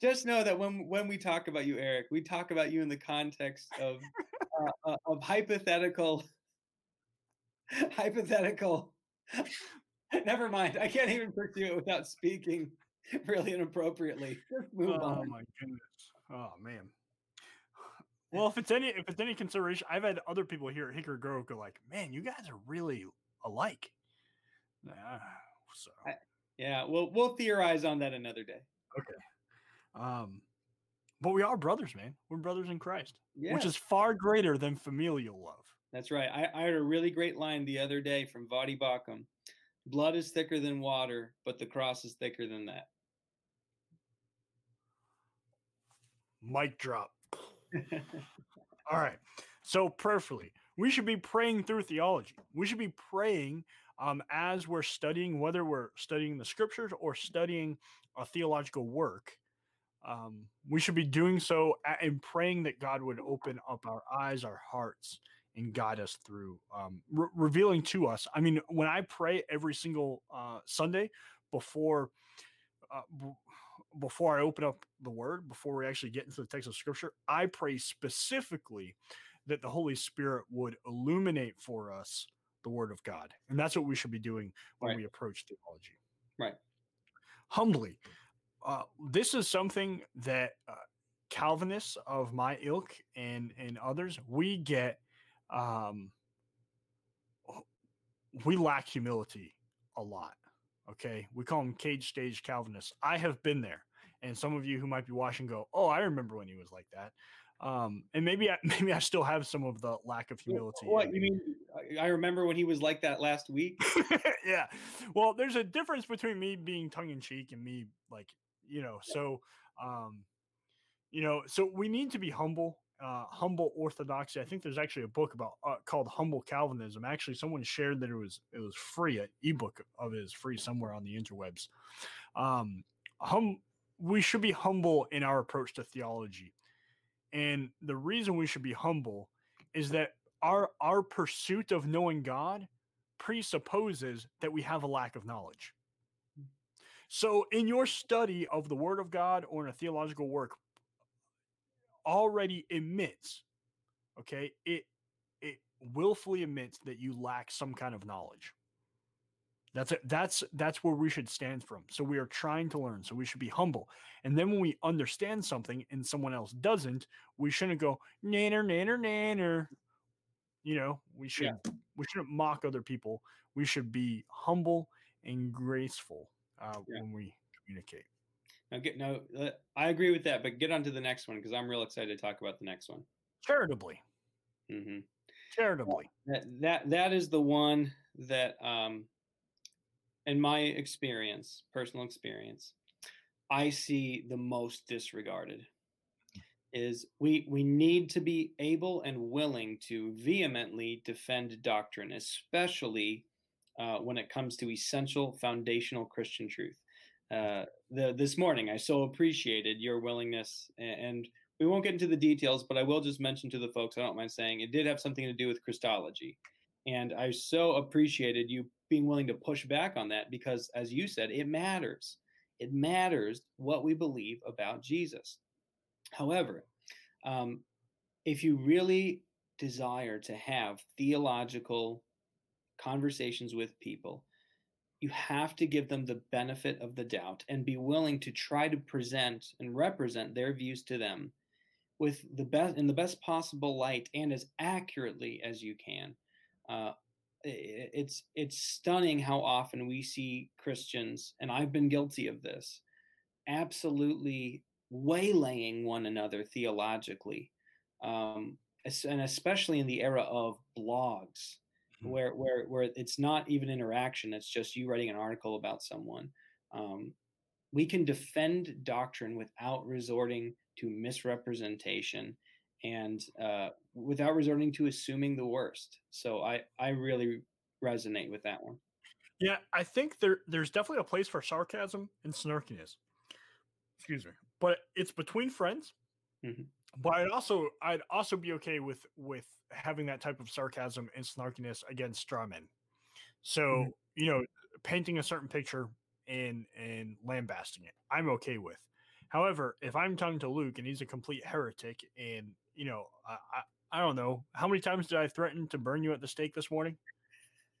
just know that when when we talk about you, Eric, we talk about you in the context of uh, uh, of hypothetical hypothetical. Never mind. I can't even pursue it without speaking really inappropriately. Just move oh on. my goodness. Oh man. Well, if it's any if it's any consideration, I've had other people here at Hickory Grove go like, "Man, you guys are really alike." Uh, so I, yeah, we'll we'll theorize on that another day. Okay. Um, but we are brothers, man. We're brothers in Christ, yeah. which is far greater than familial love. That's right. I, I heard a really great line the other day from Voddie Baucham. Blood is thicker than water, but the cross is thicker than that. Mic drop. All right. So prayerfully, we should be praying through theology. We should be praying um, as we're studying, whether we're studying the scriptures or studying a theological work. Um, we should be doing so and praying that God would open up our eyes, our hearts, and guide us through, um, re- revealing to us. I mean, when I pray every single uh, Sunday before uh, before I open up the word, before we actually get into the text of scripture, I pray specifically that the Holy Spirit would illuminate for us the word of God. And that's what we should be doing when Right. we approach theology. Right. Humbly. Uh, this is something that uh, Calvinists of my ilk and, and others, we get, um, we lack humility a lot. Okay. We call them cage stage Calvinists. I have been there. And some of you who might be watching go, Oh, I remember when he was like that. Um, and maybe I, maybe I still have some of the lack of humility. What you mean? I- remember when he was like that last week. yeah. Well, there's a difference between me being tongue in cheek and me like, you know, so um you know, so we need to be humble, uh humble orthodoxy. I think there's actually a book about uh, called Humble Calvinism. Actually, someone shared that it was it was free, an ebook of it is free somewhere on the interwebs. Um hum we should be humble in our approach to theology. And the reason we should be humble is that our our pursuit of knowing God presupposes that we have a lack of knowledge. So, in your study of the Word of God or in a theological work, already admits, okay, it it willfully admits that you lack some kind of knowledge. That's it. That's that's where we should stand from. So we are trying to learn. So we should be humble. And then when we understand something and someone else doesn't, we shouldn't go nanner nanner nanner. You know, we should we shouldn't mock other people. We should be humble and graceful uh, Yeah. when we communicate. Now get no. uh, I agree with that, but get on to the next one because I'm real excited to talk about the next one. Charitably, hmm charitably. That that that is the one that, um, in my experience, personal experience, I see the most disregarded. Is we we need to be able and willing to vehemently defend doctrine, especially uh, when it comes to essential foundational Christian truth. Uh, the this morning, I so appreciated your willingness, and we won't get into the details, but I will just mention to the folks. I don't mind saying it did have something to do with Christology, and I so appreciated you being willing to push back on that because, as you said, it matters. It matters what we believe about Jesus. However, um, if you really desire to have theological conversations with people, you have to give them the benefit of the doubt and be willing to try to present and represent their views to them with the best in the best possible light and as accurately as you can. Uh, it's it's stunning how often we see Christians, and I've been guilty of this, absolutely waylaying one another theologically, um, and especially in the era of blogs, Mhm. where where where it's not even interaction; it's just you writing an article about someone. Um, we can defend doctrine without resorting to misrepresentation and uh, without resorting to assuming the worst. So I I really resonate with that one. Yeah, I think there there's definitely a place for sarcasm and snarkiness. Excuse me, but it's between friends. Mhm. But I'd also I'd also be okay with with having that type of sarcasm and snarkiness against straw men. So Mhm. you know, painting a certain picture and and lambasting it, I'm okay with. However, if I'm talking to Luke and he's a complete heretic, and you know, I, I I don't know how many times did I threaten to burn you at the stake this morning?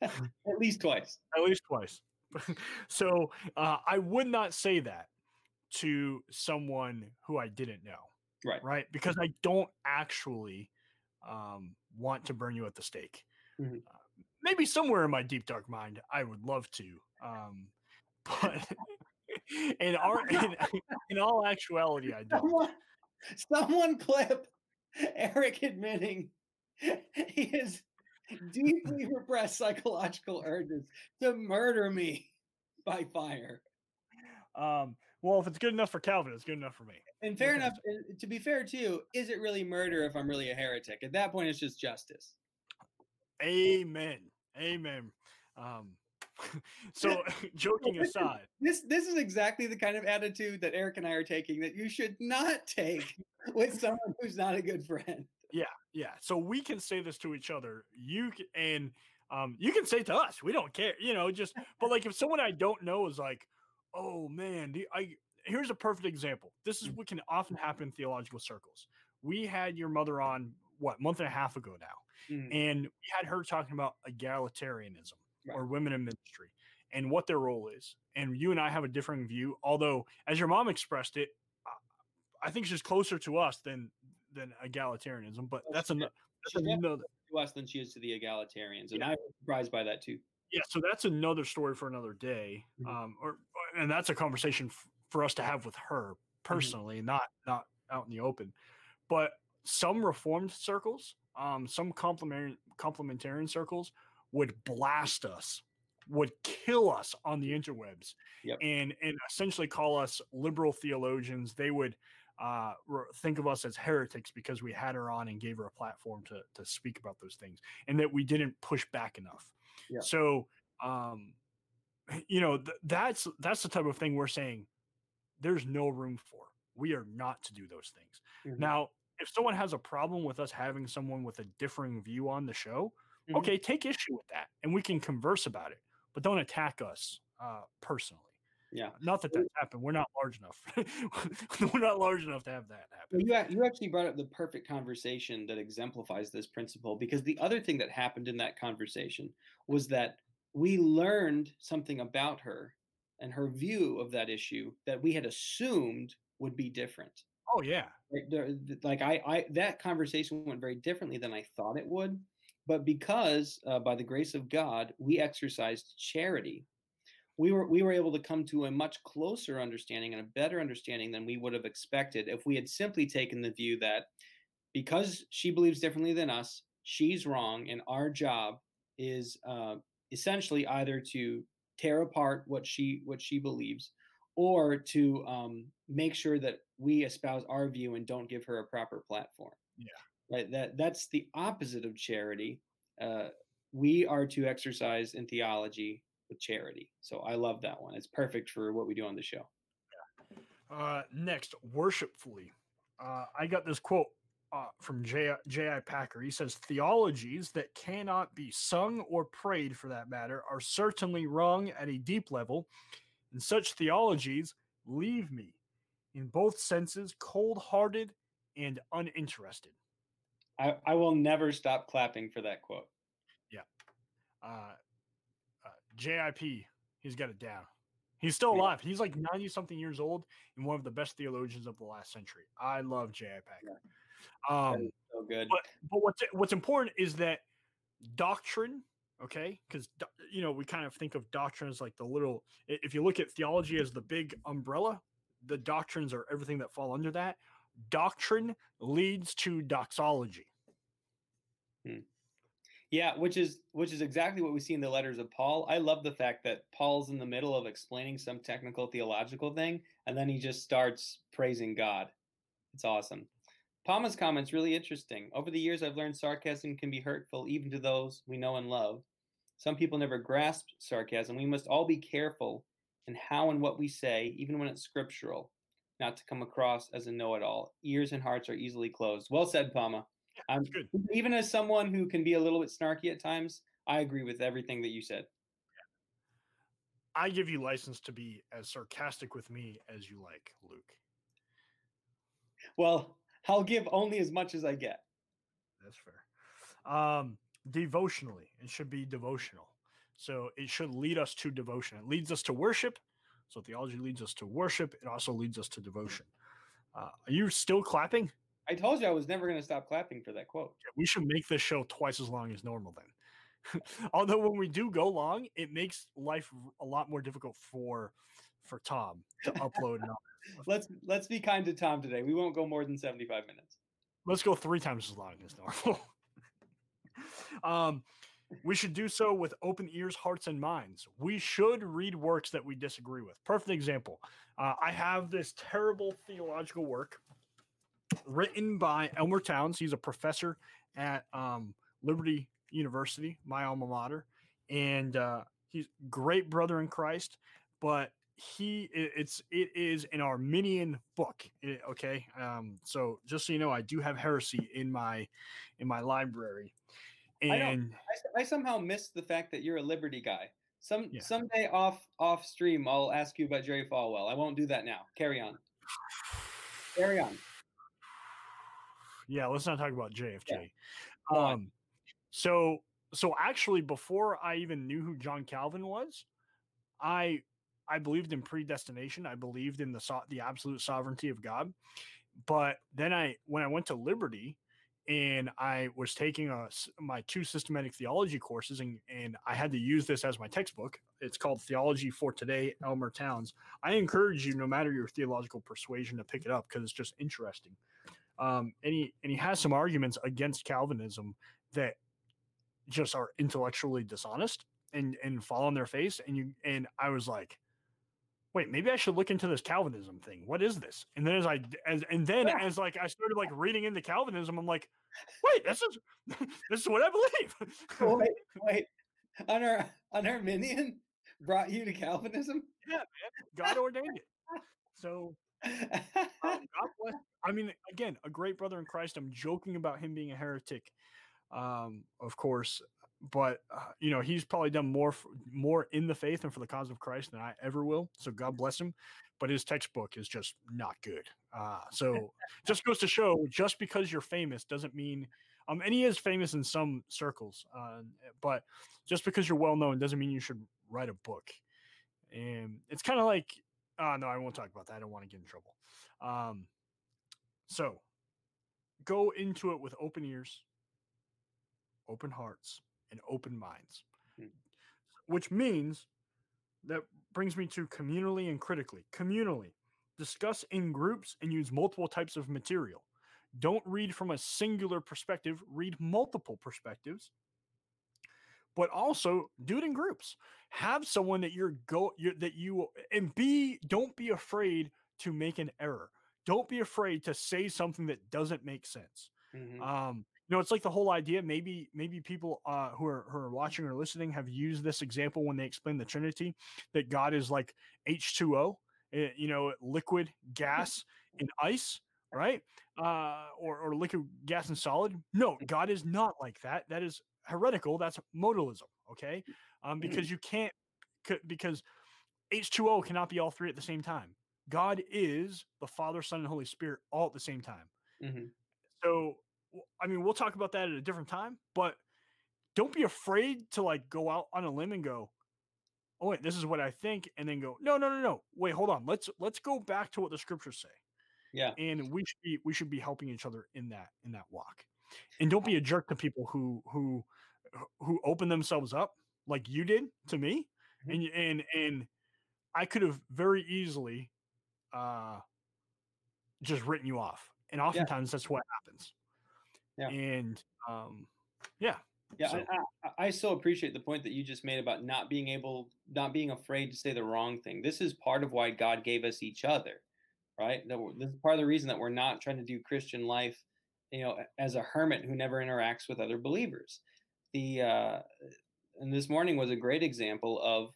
At least twice. at least twice. so uh, I would not say that to someone who I didn't know, Right. right? Because I don't actually um, want to burn you at the stake. Mhm. Uh, maybe somewhere in my deep dark mind, I would love to, um, but in our in, in all actuality, I don't. Someone, someone clip Eric admitting he has deeply repressed psychological urges to murder me by fire. Um, well, if it's good enough for Calvin, it's good enough for me. And fair enough, uh, to be fair too, is it really murder if I'm really a heretic? At that point, it's just justice. Amen. Amen. Um, so, joking aside, This this is exactly the kind of attitude that Eric and I are taking that you should not take with someone who's not a good friend. yeah. Yeah. So we can say this to each other. You can, and um, you can say to us, we don't care. You know, just but like if someone I don't know is like, oh man, I here's a perfect example. This is what can often happen in theological circles. We had your mother on what month and a half ago now, Mm. and we had her talking about egalitarianism Right. or women in ministry and what their role is. And you and I have a differing view. Although, as your mom expressed it, I- think she's closer to us than than egalitarianism. But that's another. That's another to us than she is to the egalitarians, and Yeah. I'm surprised by that too. yeah. So that's another story for another day. Mhm. Um, or and that's a conversation f- for us to have with her personally, not not out in the open. But some reformed circles, um, some complementarian complementarian circles would blast us, would kill us on the interwebs, Yep. and and essentially call us liberal theologians. They would uh, think of us as heretics because we had her on and gave her a platform to to speak about those things, and that we didn't push back enough. Yeah. So, um, you know, th- that's that's the type of thing we're saying. There's no room for. We are not to do those things. Mhm. Now, if someone has a problem with us having someone with a differing view on the show, Mhm. okay, take issue with that, and we can converse about it. But don't attack us uh, personally. Yeah. Not that that's happened. We're not large enough. We're not large enough to have that happen. You, you actually brought up the perfect conversation that exemplifies this principle because the other thing that happened in that conversation was that we learned something about her and her view of that issue that we had assumed would be different. Oh yeah, Like, I, I, that conversation went very differently than I thought it would. But because, uh, by the grace of God, we exercised charity, we were we were able to come to a much closer understanding and a better understanding than we would have expected if we had simply taken the view that because she believes differently than us, she's wrong, and our job is uh, essentially either to tear apart what she what she believes or to um, make sure that we espouse our view and don't give her a proper platform. Yeah. Right. That that's the opposite of charity. Uh, we are to exercise in theology with charity. So I love that one. It's perfect for what we do on the show. Uh, next, worshipfully. Uh, I got this quote uh, from J. J.I. Packer. He says, Theologies that cannot be sung or prayed, for that matter, are certainly wrong at a deep level. And such theologies leave me, in both senses, cold hearted and uninterested. I, I will never stop clapping for that quote. Uh, uh, JIP, he's got it down. He's still Yeah. alive. He's like 90 something years old and one of the best theologians of the last century. I love J.I. Packer. Um, So good. but but what's what's important is that doctrine okay because you know we kind of think of doctrine as like the little if you look at theology as the big umbrella the doctrines are everything that fall under that doctrine leads to doxology Yeah, which is which is exactly what we see in the letters of Paul. I love the fact that Paul's in the middle of explaining some technical theological thing, and then he just starts praising God. It's awesome. Palma's comment's really interesting. Over the years, I've learned sarcasm can be hurtful even to those we know and love. Some people never grasp sarcasm. We must all be careful in how and what we say, even when it's scriptural, not to come across as a know-it-all. Ears and hearts are easily closed. Well said, Palma. I'm good. even as someone who can be a little bit snarky at times, I agree with everything that you said. i give you license to be as sarcastic with me as you like luke Well, I'll give only as much as I get. That's fair. Um, devotionally, it should be devotional. So it should lead us to devotion. It leads us to worship. So theology leads us to worship. It also leads us to devotion. Uh, are you still clapping? I told you I was never going to stop clapping for that quote. Yeah, we should make this show twice as long as normal then. Although when we do go long, it makes life a lot more difficult for for Tom to upload. and. Let's let's be kind to Tom today. We won't go more than 75 minutes. Let's go three times as long as normal. um, we should do so with open ears, hearts, and minds. We should read works that we disagree with. Perfect example. Uh, I have this terrible theological work written by Elmer Towns. He's a professor at um, Liberty University, my alma mater, and uh, he's great brother in Christ. But he, it's it is an Arminian book. Okay, um, so just so you know, I do have heresy in my in my library, I and I, I somehow missed the fact that you're a Liberty guy. Some Yeah. someday off off stream, I'll ask you about Jerry Falwell. I won't do that now. Carry on. Carry on. Yeah, let's not talk about JFK. Go on. Um, so so actually, before I even knew who John Calvin was, I I believed in predestination. I believed in the so- the absolute sovereignty of God. But then I when I went to Liberty and I was taking a, my two systematic theology courses and, and I had to use this as my textbook. It's called Theology for Today, Elmer Towns. I encourage you, no matter your theological persuasion, to pick it up because it's just interesting. Um, and he and he has some arguments against Calvinism that just are intellectually dishonest and and fall on their face. And you and I was like, wait, maybe I should look into this Calvinism thing. What is this? And then as I as and then Yeah. as like I started like reading into Calvinism, I'm like, wait, this is this is what I believe. wait, wait. On our on Arminian brought you to Calvinism. Yeah, man, God ordained it. So um, God bless. I mean, again, a great brother in Christ. I'm joking about him being a heretic, um, of course, but uh, you know he's probably done more f more in the faith and for the cause of Christ than I ever will. So God bless him. But his textbook is just not good. Uh, so just goes to show, just because you're famous doesn't mean. Um, and he is famous in some circles, uh, but just because you're well known doesn't mean you should write a book. And it's kind of like uh, no, I won't talk about that. I don't want to get in trouble. Um, so go into it with open ears, open hearts, and open minds, Hmm. which means that brings me to communally and critically. Communally, discuss in groups and use multiple types of material. Don't read from a singular perspective, read multiple perspectives. But also do it in groups. Have someone that you're go you're, that you and be don't be afraid to make an error. Don't be afraid to say something that doesn't make sense. Mhm. Um, know, it's like the whole idea. Maybe, maybe people uh, who are who are watching or listening have used this example when they explain the Trinity that God is like H two O, you know, liquid, gas, and ice, right? Uh, or or liquid, gas, and solid. No, God is not like that. That is heretical. That's modalism. Okay, um, because you can't because H two O cannot be all three at the same time. God is the Father, Son, and Holy Spirit all at the same time. Mhm. So, I mean, we'll talk about that at a different time, but don't be afraid to like go out on a limb and go, "Oh wait, this is what I think," and then go, "No, no, no, no. Wait, hold on. Let's let's go back to what the scriptures say." Yeah. And we should be we should be helping each other in that in that walk. And don't be a jerk to people who who who open themselves up like you did to me. Mhm. And and and I could have very easily uh just written you off. And oftentimes that's what happens. Yeah. And um yeah. Yeah, So- I, I, I so appreciate the point that you just made about not being able, not being afraid to say the wrong thing. This is part of why God gave us each other, right? That we're, this is part of the reason that we're not trying to do Christian life, you know, as a hermit who never interacts with other believers. The uh, and this morning was a great example of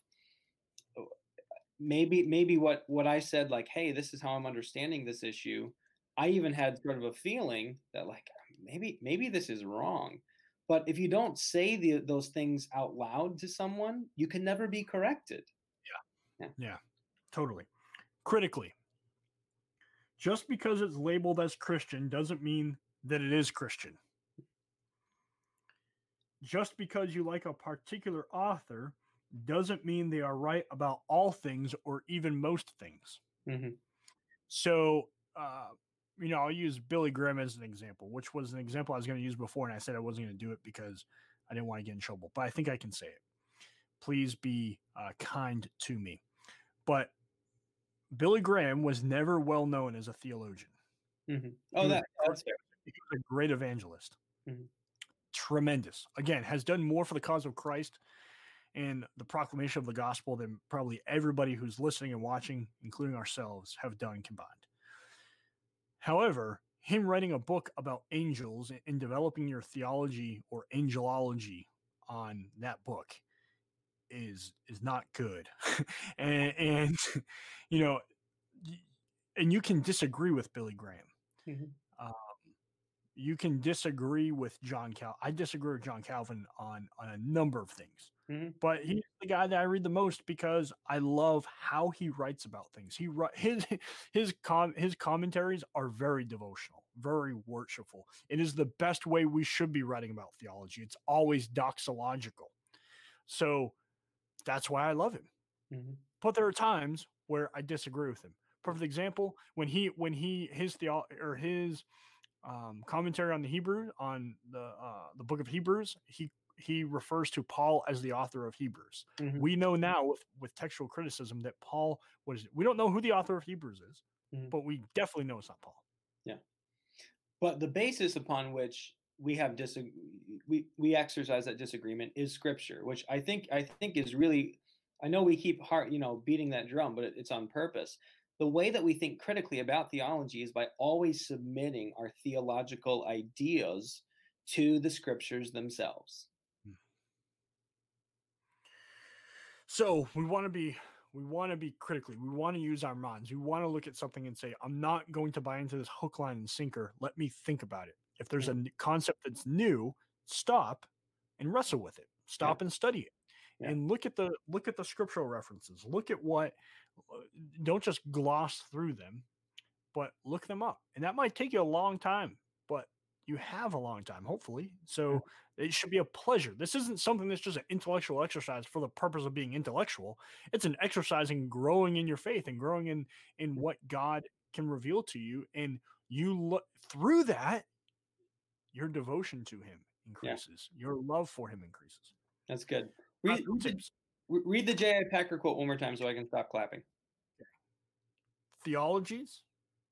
maybe maybe what what I said, like, hey, this is how I'm understanding this issue. I even had sort of a feeling that like maybe maybe this is wrong. But if you don't say the, those things out loud to someone, you can never be corrected. Yeah. yeah. Yeah. Totally. Critically. Just because it's labeled as Christian doesn't mean that it is Christian. Just because you like a particular author doesn't mean they are right about all things or even most things. Mm-hmm. So, uh, you know, I'll use Billy Graham as an example, which was an example I was going to use before, and I said I wasn't going to do it because I didn't want to get in trouble. But I think I can say it. Please be uh, kind to me. But Billy Graham was never well known as a theologian. Mm-hmm. Oh, that, that's fair. He was a great evangelist. Mhm. Tremendous. Again, has done more for the cause of Christ and the proclamation of the gospel than probably everybody who's listening and watching, including ourselves, have done combined. However, him writing a book about angels and developing your theology or angelology on that book is is not good. and, and you know, and you can disagree with Billy Graham. Mhm. Um, you can disagree with John Cal. I disagree with John Calvin on on a number of things. Mm-hmm. But he's the guy that I read the most because I love how he writes about things. He his his com his commentaries are very devotional, very worshipful. It is the best way we should be writing about theology. It's always doxological. So that's why I love him. Mm-hmm. But there are times where I disagree with him. Perfect example when he when he his theo or his um, commentary on the Hebrew on the uh, the book of Hebrews, he he refers to Paul as the author of Hebrews. Mm-hmm. We know now with with textual criticism that Paul was. We don't know who the author of Hebrews is, mm-hmm. but we definitely know it's not Paul. Yeah, but the basis upon which we have dis we we exercise that disagreement is Scripture, which I think I think is really. I know we keep heart you know beating that drum, but it, it's on purpose. The way that we think critically about theology is by always submitting our theological ideas to the scriptures themselves. So we want to be we want to be critically. We want to use our minds. We want to look at something and say, I'm not going to buy into this hook, line, and sinker. Let me think about it. If there's a concept that's new, stop and wrestle with it. Stop yeah. and study it. Yeah. And look at the look at the scriptural references. Look at what uh, don't just gloss through them, but look them up. And that might take you a long time you have a long time, hopefully. So it should be a pleasure. This isn't something that's just an intellectual exercise for the purpose of being intellectual. It's an exercise in growing in your faith and growing in in what God can reveal to you. And you look through that, your devotion to Him increases. Yeah. Your love for Him increases. That's good. Read, read, read the J.I. Packer quote one more time so I can stop clapping. Theologies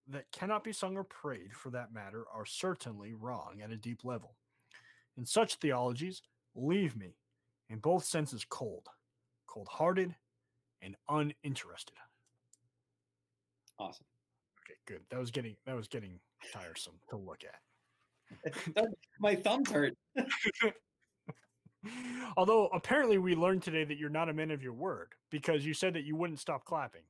that cannot be sung or prayed, for that matter, are certainly wrong at a deep level. In such theologies, leave me in both senses cold, cold hearted, and uninterested. Awesome. Okay, good. That was getting that was getting tiresome to look at. My thumbs hurt. Although apparently we learned today that you're not a man of your word because you said that you wouldn't stop clapping.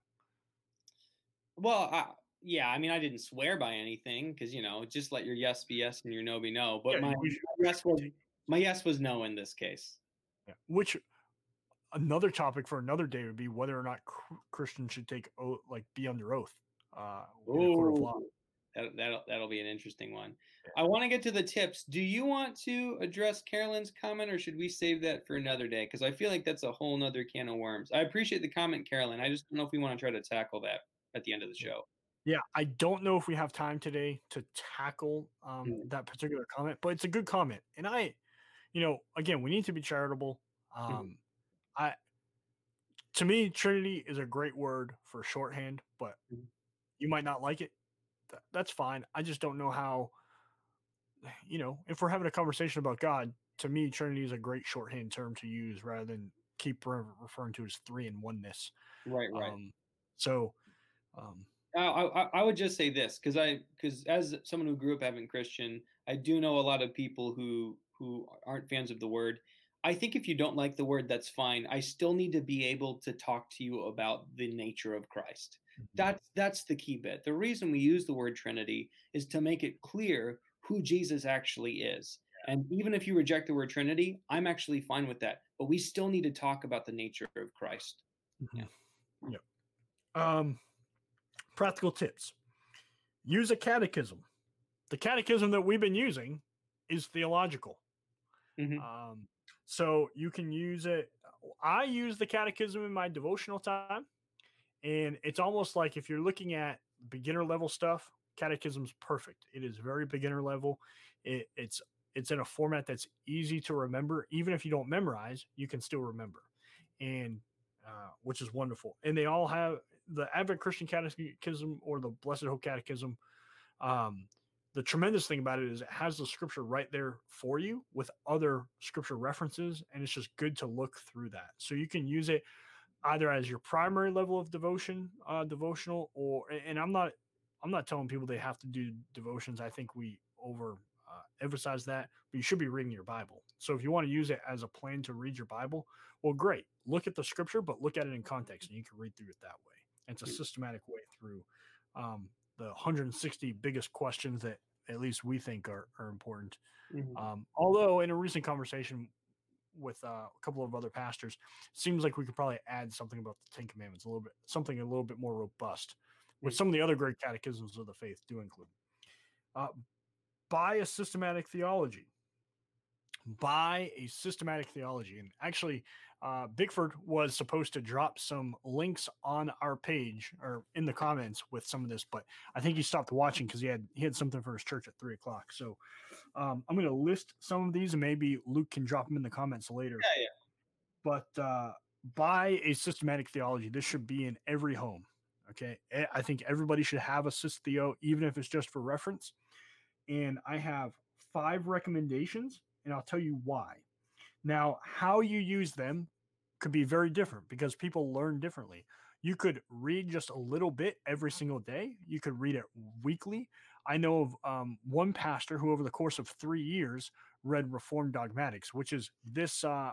Well, yeah, I mean, I didn't swear by anything because you know, just let your yes be yes and your no be no. But yeah, my, my yes was my yes was no in this case. Yeah. Which another topic for another day would be whether or not Christians should take oath, like be under oath. Uh, that, that'll that'll be an interesting one. Yeah. I want to get to the tips. Do you want to address Carolyn's comment, or should we save that for another day? Because I feel like that's a whole nother can of worms. I appreciate the comment, Carolyn. I just don't know if we want to try to tackle that at the end of the show. Yeah, I don't know if we have time today to tackle um, mm. that particular comment, but it's a good comment. And I, you know, again, we need to be charitable. Um, mm. I, to me, Trinity is a great word for shorthand, but mm. you might not like it. Th- that's fine. I just don't know how. You know, if we're having a conversation about God, to me, Trinity is a great shorthand term to use rather than keep re- referring to as three in oneness. Right, right. Um, so, um, I, I would just say this because I because as someone who grew up Advent Christian, I do know a lot of people who who aren't fans of the word. I think if you don't like the word, that's fine. I still need to be able to talk to you about the nature of Christ. Mm-hmm. That's that's the key bit. The reason we use the word Trinity is to make it clear who Jesus actually is. And even if you reject the word Trinity, I'm actually fine with that. But we still need to talk about the nature of Christ. Mm-hmm. Yeah. Yeah. Um practical tips use a catechism. The catechism that we've been using is theological. Mm-hmm. Um, so you can use it. I use the catechism in my devotional time, and it's almost like if you're looking at beginner level stuff, catechism's perfect. It is very beginner level. It, it's it's in a format that's easy to remember. Even if you don't memorize, you can still remember, and uh, which is wonderful. And they all have the Advent Christian Catechism or the Blessed Hope Catechism. Um, the tremendous thing about it is it has the scripture right there for you with other scripture references, and it's just good to look through that. So you can use it either as your primary level of devotion, uh, devotional, or and I'm not I'm not telling people they have to do devotions. I think we over uh, emphasize that, but you should be reading your Bible. So if you want to use it as a plan to read your Bible, well, great. Look at the scripture, but look at it in context, and you can read through it that way. It's a systematic way through um, the 160 biggest questions that at least we think are, are important. Mm-hmm. Um, although in a recent conversation, with uh, a couple of other pastors. Seems like we could probably add something about the Ten Commandments a little bit, something a little bit more robust, which some of the other great catechisms of the faith do include. Uh, buy a systematic theology buy a systematic theology. And actually, uh, Bickford was supposed to drop some links on our page or in the comments with some of this, but I think he stopped watching because he had he had something for his church at three o'clock. So um, I'm going to list some of these, and maybe Luke can drop them in the comments later. Yeah, yeah. But uh, buy a systematic theology. This should be in every home. Okay, I think everybody should have a systeo, even if it's just for reference. And I have five recommendations and I'll tell you why. Now, how you use them could be very different because people learn differently. You could read just a little bit every single day. You could read it weekly. I know of um, one pastor who, over the course of three years, read Reformed Dogmatics, which is this. Uh,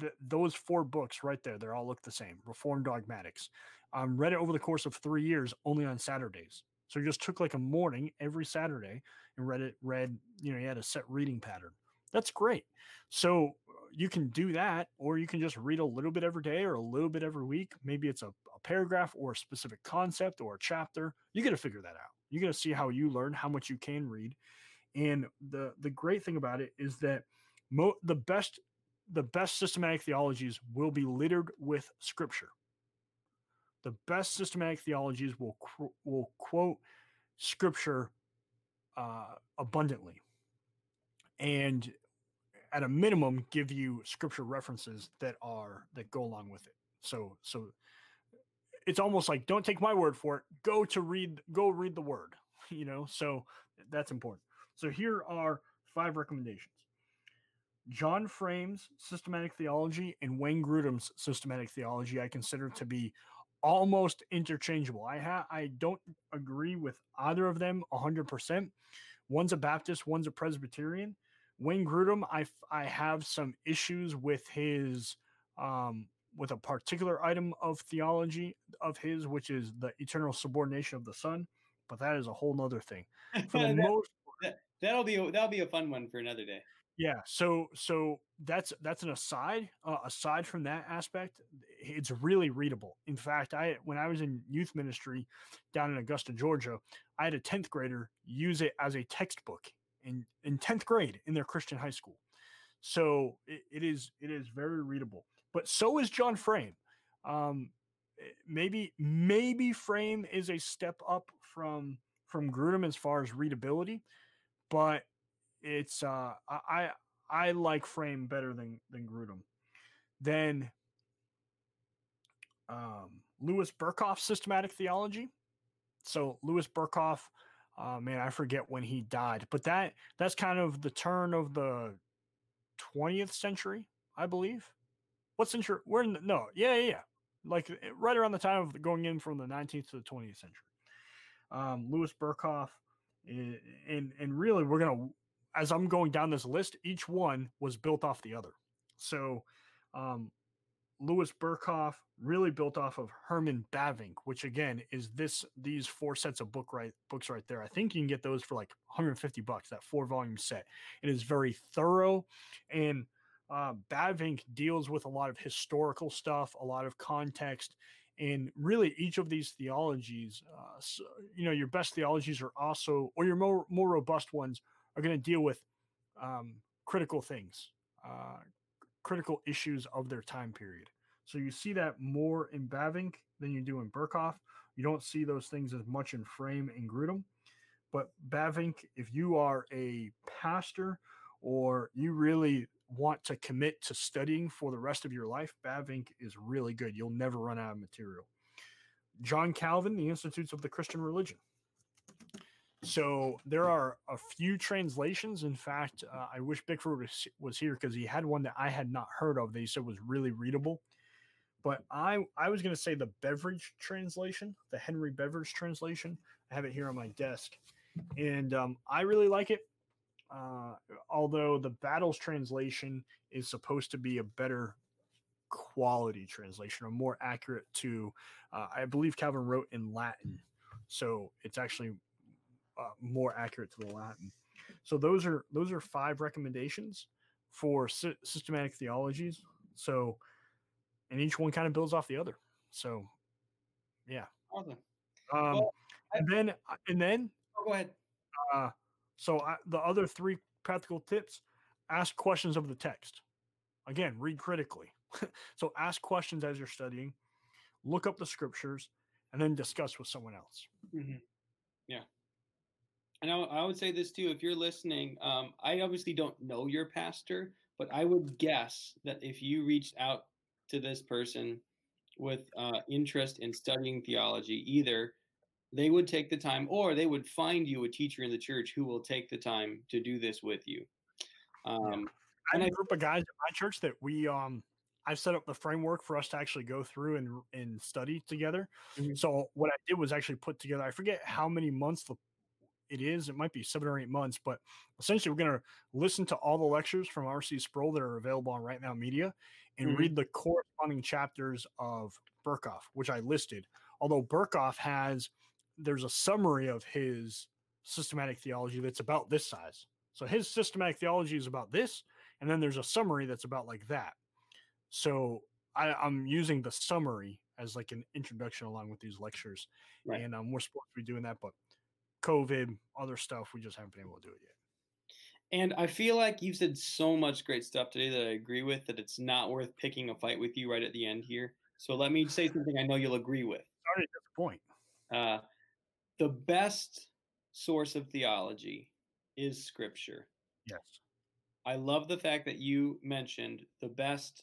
th- those four books right there, they all look the same. Reformed Dogmatics. Um, read it over the course of three years, only on Saturdays. So he just took like a morning every Saturday and read it, read, you know, he had a set reading pattern. That's great. So you can do that, or you can just read a little bit every day or a little bit every week. Maybe it's a, a paragraph or a specific concept or a chapter. You got to figure that out. You got to see how you learn, how much you can read. And the the great thing about it is that mo- the best the best systematic theologies will be littered with scripture the best systematic theologies will will quote scripture uh, abundantly, and at a minimum, give you scripture references that are that go along with it. So so it's almost like don't take my word for it. Go to read go read the word. You know, so that's important. So here are five recommendations. John Frame's systematic theology and Wayne Grudem's systematic theology I consider to be almost interchangeable. I ha- I don't agree with either of them 100%. One's a Baptist, one's a Presbyterian. Wayne Grudem, I, f- I have some issues with his um, with a particular item of theology of his, which is the eternal subordination of the Son. But that is a whole nother thing. For the that, most, that, that'll be a, that'll be a fun one for another day. Yeah. So so that's that's an aside. Uh, aside from that aspect, it's really readable. In fact, I when I was in youth ministry down in Augusta, Georgia, I had a tenth grader use it as a textbook in in tenth grade in their Christian high school. So it, it is it is very readable. But so is John Frame. Um, maybe maybe Frame is a step up from from Grudem as far as readability, but it's uh I I like Frame better than than Grudem. Then um Louis Berkhof systematic theology. So Louis Berkhof, uh, man, I forget when he died, but that that's kind of the turn of the 20th century, I believe. What century? We're in the, no, yeah, yeah, yeah, like right around the time of going in from the 19th to the 20th century. Um, Louis Berkhof, eh, and and really, we're gonna as I'm going down this list, each one was built off the other. So, um, Louis Berkhof really built off of Herman Bavinck, which again is this these four sets of book right books right there. I think you can get those for like 150 bucks. That four volume set. It is very thorough, and uh, Bavinck deals with a lot of historical stuff, a lot of context, and really each of these theologies. Uh, so, you know, your best theologies are also, or your more more robust ones are going to deal with um, critical things, uh, critical issues of their time period. So you see that more in Bavinck than you do in Berkhof. You don't see those things as much in Frame and Grudem. But Bavinck, if you are a pastor or you really want to commit to studying for the rest of your life, Bavinck is really good. You'll never run out of material. John Calvin, The Institutes of the Christian Religion. So there are a few translations. In fact, uh, I wish Bickford was, was here because he had one that I had not heard of that he said was really readable. But I I was going to say the Beveridge translation, the Henry Beveridge translation. I have it here on my desk, and um, I really like it. Uh, although the Battles translation is supposed to be a better quality translation or more accurate to, uh, I believe Calvin wrote in Latin, so it's actually uh, more accurate to the Latin. So those are those are five recommendations for sy- systematic theologies. So, and each one kind of builds off the other. So, yeah. Awesome. Um, Well, I- and then, and then, Oh, go ahead. uh, so I, the other three practical tips: ask questions of the text. Again, read critically. so, ask questions as you're studying. Look up the scriptures, and then discuss with someone else. Mhm. And I, I would say this too if you're listening, um, I obviously don't know your pastor, but I would guess that if you reached out to this person with uh, interest in studying theology, either they would take the time or they would find you a teacher in the church who will take the time to do this with you. Um, I And have a group of guys at my church that we um I've set up the framework for us to actually go through and and study together. Mhm. So what I did was actually put together. I forget how many months the, it is. It might be seven or eight months, but essentially we're going to listen to all the lectures from RC Sproul that are available on Right Now Media and Mhm. read the corresponding chapters of Berkhof, which I listed. Although Berkhof has there's a summary of his systematic theology that's about this size. So his systematic theology is about this, and then there's a summary that's about like that. So I, I'm using the summary as like an introduction along with these lectures, Right. and um, we're supposed to be doing that, but COVID, other stuff, we just haven't been able to do it yet. And I feel like you've said so much great stuff today that I agree with that it's not worth picking a fight with you right at the end here. So let me say something I know you'll agree with. Sorry to disappoint. Uh, the best source of theology is scripture. Yes. I love the fact that you mentioned the best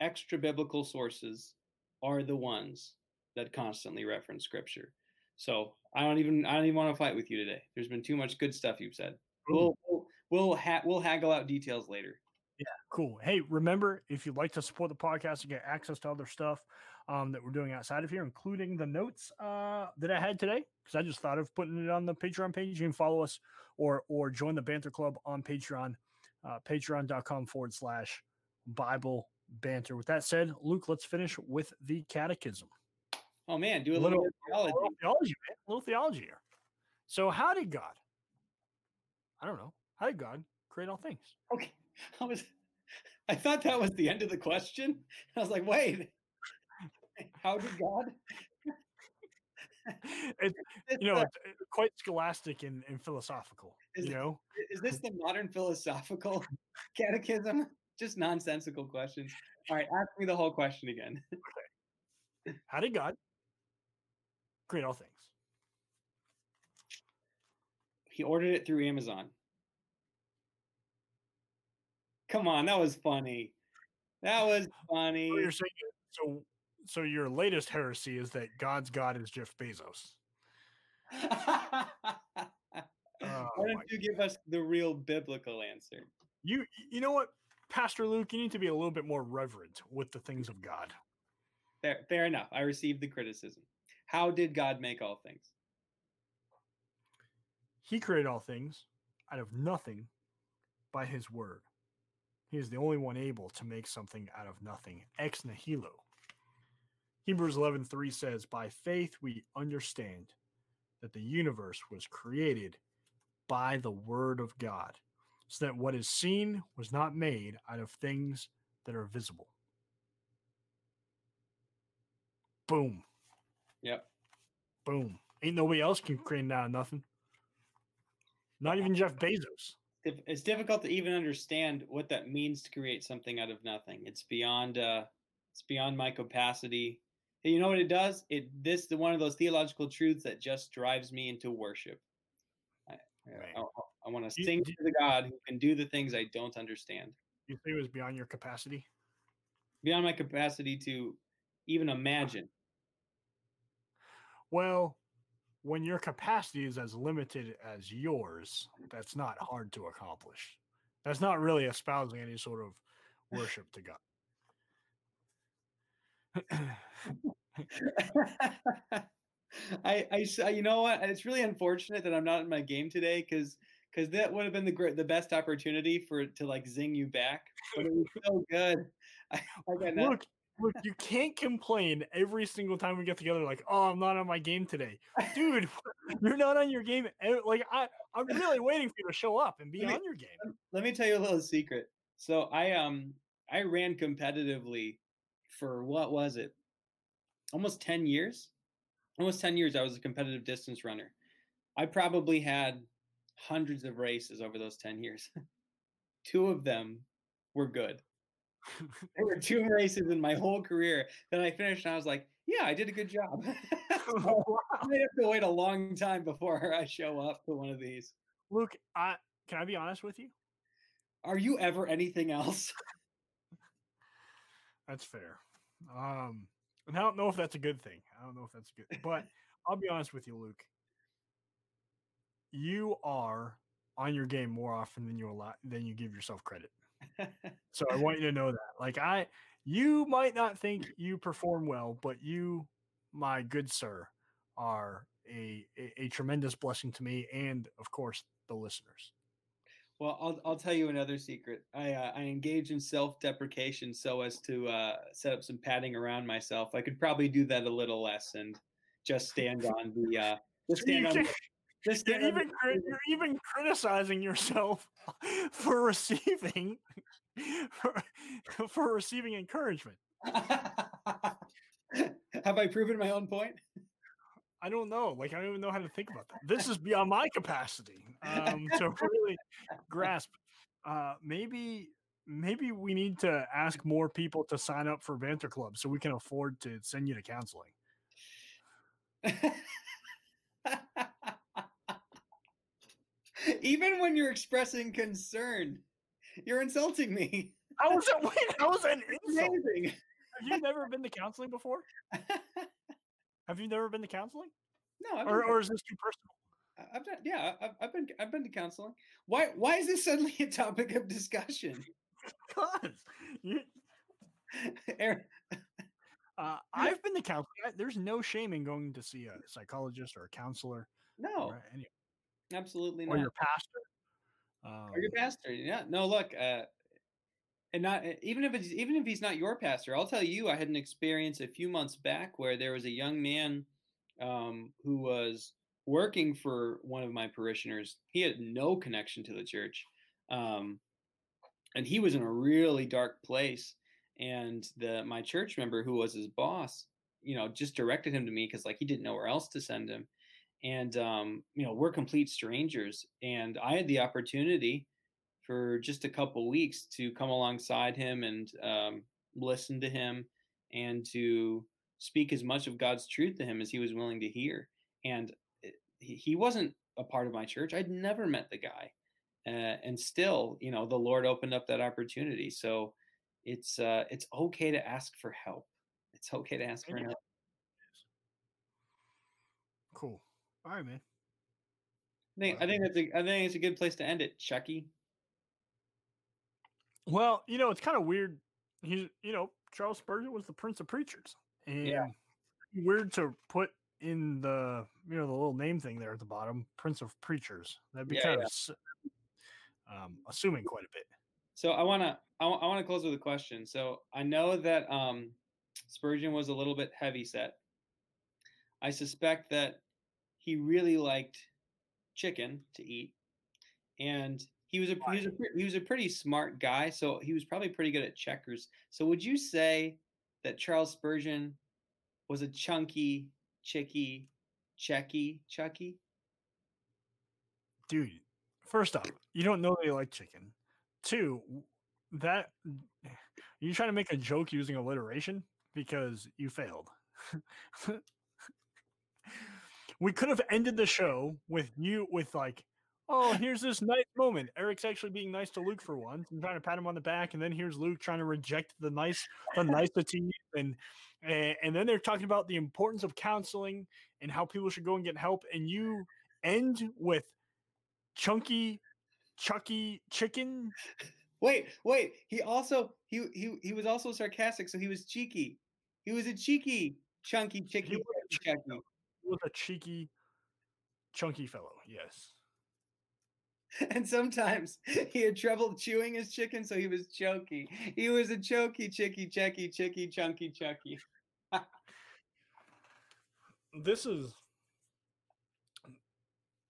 extra biblical sources are the ones that constantly reference scripture. So I don't even I don't even want to fight with you today. There's been too much good stuff you've said. We'll we'll we'll, ha- we'll haggle out details later. Yeah, cool. Hey, remember if you'd like to support the podcast and get access to other stuff um, that we're doing outside of here, including the notes uh, that I had today, because I just thought of putting it on the Patreon page. You can follow us or or join the Banter Club on Patreon, uh, patreon.com forward slash Bible Banter. With that said, Luke, let's finish with the catechism. Oh man, do a Little- little, theology. little theology, man. A little theology here. So, how did God? I don't know. How did God create all things? Okay. I was I thought that was the end of the question. I was like, wait. How did God? It's, you know, uh, it's it's quite scholastic and, and philosophical. Is you know, Is this the modern philosophical catechism? Just nonsensical questions. All right, ask me the whole question again. how did God create all things? He ordered it through Amazon. Come on, that was funny. That was funny. So you're saying so. So your latest heresy is that God's God is Jeff Bezos. Oh Why Oh, don't my- you give us the real biblical answer? You you know what, Pastor Luke, you need to be a little bit more reverent with the things of God. Fair, fair enough. I received the criticism. How did God make all things? He created all things out of nothing by his word. He is the only one able to make something out of nothing. Ex nihilo. Hebrews 11:3 says, "By faith we understand that the universe was created by the word of God, so that what is seen was not made out of things that are visible." Boom. Yep. Boom. Ain't nobody else can create out of nothing. Not even Jeff Bezos. It's difficult to even understand what that means to create something out of nothing. It's beyond uh, it's beyond my capacity. And you know what it does? It this is one of those theological truths that just drives me into worship. I, Right. I, want to sing you- to the God who can do the things I don't understand. You say it was beyond your capacity? Beyond my capacity to even imagine. Well, when your capacity is as limited as yours, mm-hmm. that's not hard to accomplish. That's not really espousing any sort of worship to God. I, I, you know what? It's really unfortunate that I'm not in my game today because because that would have been the great, the best opportunity for it to like zing you back. But it was so good. I, I got. Look, look, you can't complain every single time we get together, like, oh, I'm not on my game today. Dude, you're not on your game. Like, I, I'm really waiting for you to show up and be me- on your game. Let me tell you a little secret. So I um I ran competitively for what was it? Almost 10 years. Almost 10 years I was a competitive distance runner. I probably had hundreds of races over those 10 years. two of them were good. There were two races in my whole career that I finished and I was like, yeah, I did a good job. oh, wow. I have to wait a long time before I show up to one of these. Luke, I can I be honest with you? Are you ever anything else? that's fair. Um, and I don't know if that's a good thing. I don't know if that's good, but I'll be honest with you, Luke. You are on your game more often than you allow than you give yourself credit. So I want you to know that. Like I you might not think you perform well, but you, my good sir, are a, a, a tremendous blessing to me and of course the listeners. Well, I'll, I'll tell you another secret. I uh, I engage in self deprecation so as to uh, set up some padding around myself. I could probably do that a little less and just stand on the uh, just stand on. Just you're even, you're even criticizing yourself for receiving for, for receiving encouragement. Have I proven my own point? I don't know. Like I don't even know how to think about that. This is beyond my capacity um, to really grasp. Uh, maybe maybe we need to ask more people to sign up for Banter Club so we can afford to send you to counseling. Even when you're expressing concern, you're insulting me. I was that? Wait, how was insult? Amazing. Have you never been to counseling before? Have you never been to counseling? No, I've or, or is this too personal? I've done, yeah, I've, I've, been, I've been to counseling. Why, why is this suddenly a topic of discussion? Because you, Aaron, uh, I've been to counseling. There's no shame in going to see a psychologist or a counselor. No, or any, absolutely or not. your pastor. Um, or your pastor. Yeah. No, look, uh, and not even if it's even if he's not your pastor, I'll tell you, I had an experience a few months back where there was a young man um, who was working for one of my parishioners. He had no connection to the church, um, and he was in a really dark place. And the my church member, who was his boss, you know, just directed him to me because like he didn't know where else to send him. And um, you know, we're complete strangers, and I had the opportunity for just a couple weeks to come alongside him and um, listen to him and to speak as much of God's truth to him as he was willing to hear. And he wasn't a part of my church. I'd never met the guy. Uh, and still, you know, the Lord opened up that opportunity. So it's uh, it's okay to ask for help. It's okay to ask for help. Cool. All right, man. I think, I think that's a, I think it's a good place to end it, Chucky. Well, you know, it's kind of weird. He's, you know, Charles Spurgeon was the Prince of Preachers, and yeah. weird to put in the, you know, the little name thing there at the bottom, Prince of Preachers. That'd be yeah, kind yeah. of um, assuming quite a bit. So I want to, I, I want to close with a question. So I know that um, Spurgeon was a little bit heavy set. I suspect that he really liked chicken to eat, and he was a he was a he was a pretty smart guy, so he was probably pretty good at checkers. So would you say that Charles Spurgeon was a chunky, chicky, checky, chucky? Dude, first off, you don't know they like chicken. Two, that you trying to make a joke using alliteration because you failed. we could have ended the show with you with like oh, here's this nice moment. Eric's actually being nice to Luke for once and trying to pat him on the back, and then here's Luke trying to reject the nice, the nicety, and and then they're talking about the importance of counseling and how people should go and get help, and you end with chunky, chucky chicken. Wait, wait. He also he he he was also sarcastic, so he was cheeky. He was a cheeky, chunky, chicky. Was, a cheeky, chunky fellow. Yes. and sometimes he had trouble chewing his chicken, so he was choky. He was a choky, chicky, checky, chicky, chunky, chucky. this is.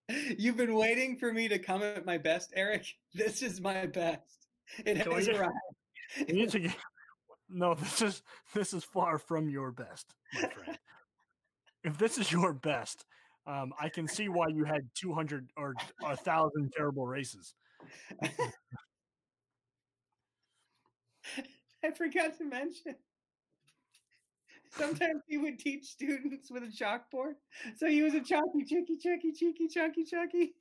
You've been waiting for me to come at my best, Eric. This is my best. It I has arrived. You need to get, no, this is this is far from your best, my friend. If this is your best, um, I can see why you had 200 or a thousand terrible races. I forgot to mention. Sometimes he would teach students with a chalkboard. So he was a chalky, chicky, chicky, cheeky, chunky, chucky.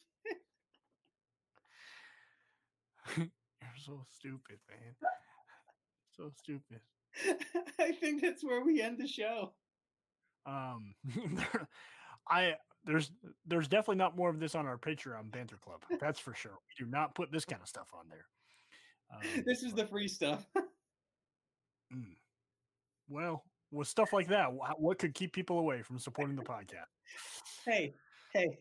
You're so stupid, man. So stupid. I think that's where we end the show. Um, I there's there's definitely not more of this on our Patreon banter club. That's for sure. We do not put this kind of stuff on there. Um, This is the free stuff. mm. well, with stuff like that, what could keep people away from supporting the podcast? Hey, hey,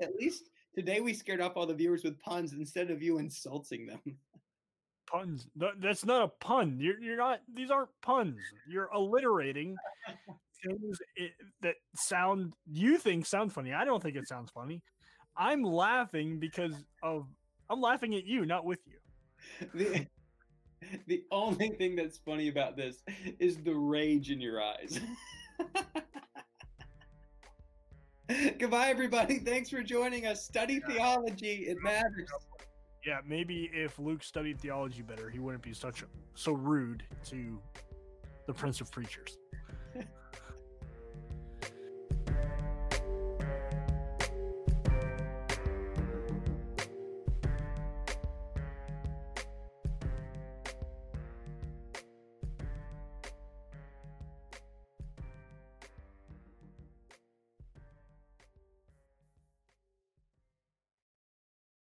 at least today we scared off all the viewers with puns instead of you insulting them. Puns. Th- That's not a pun. You're you're not. These aren't puns. You're alliterating things i- eh, that sound you think sound funny. I don't think it sounds funny. I'm laughing because of I'm laughing at you, not with you. The, the only thing that's funny about this is the rage in your eyes. Goodbye, everybody. Thanks for joining us. Study theology. It matters. Yeah, maybe if Luke studied theology better, he wouldn't be such a, so rude to the Prince of Preachers.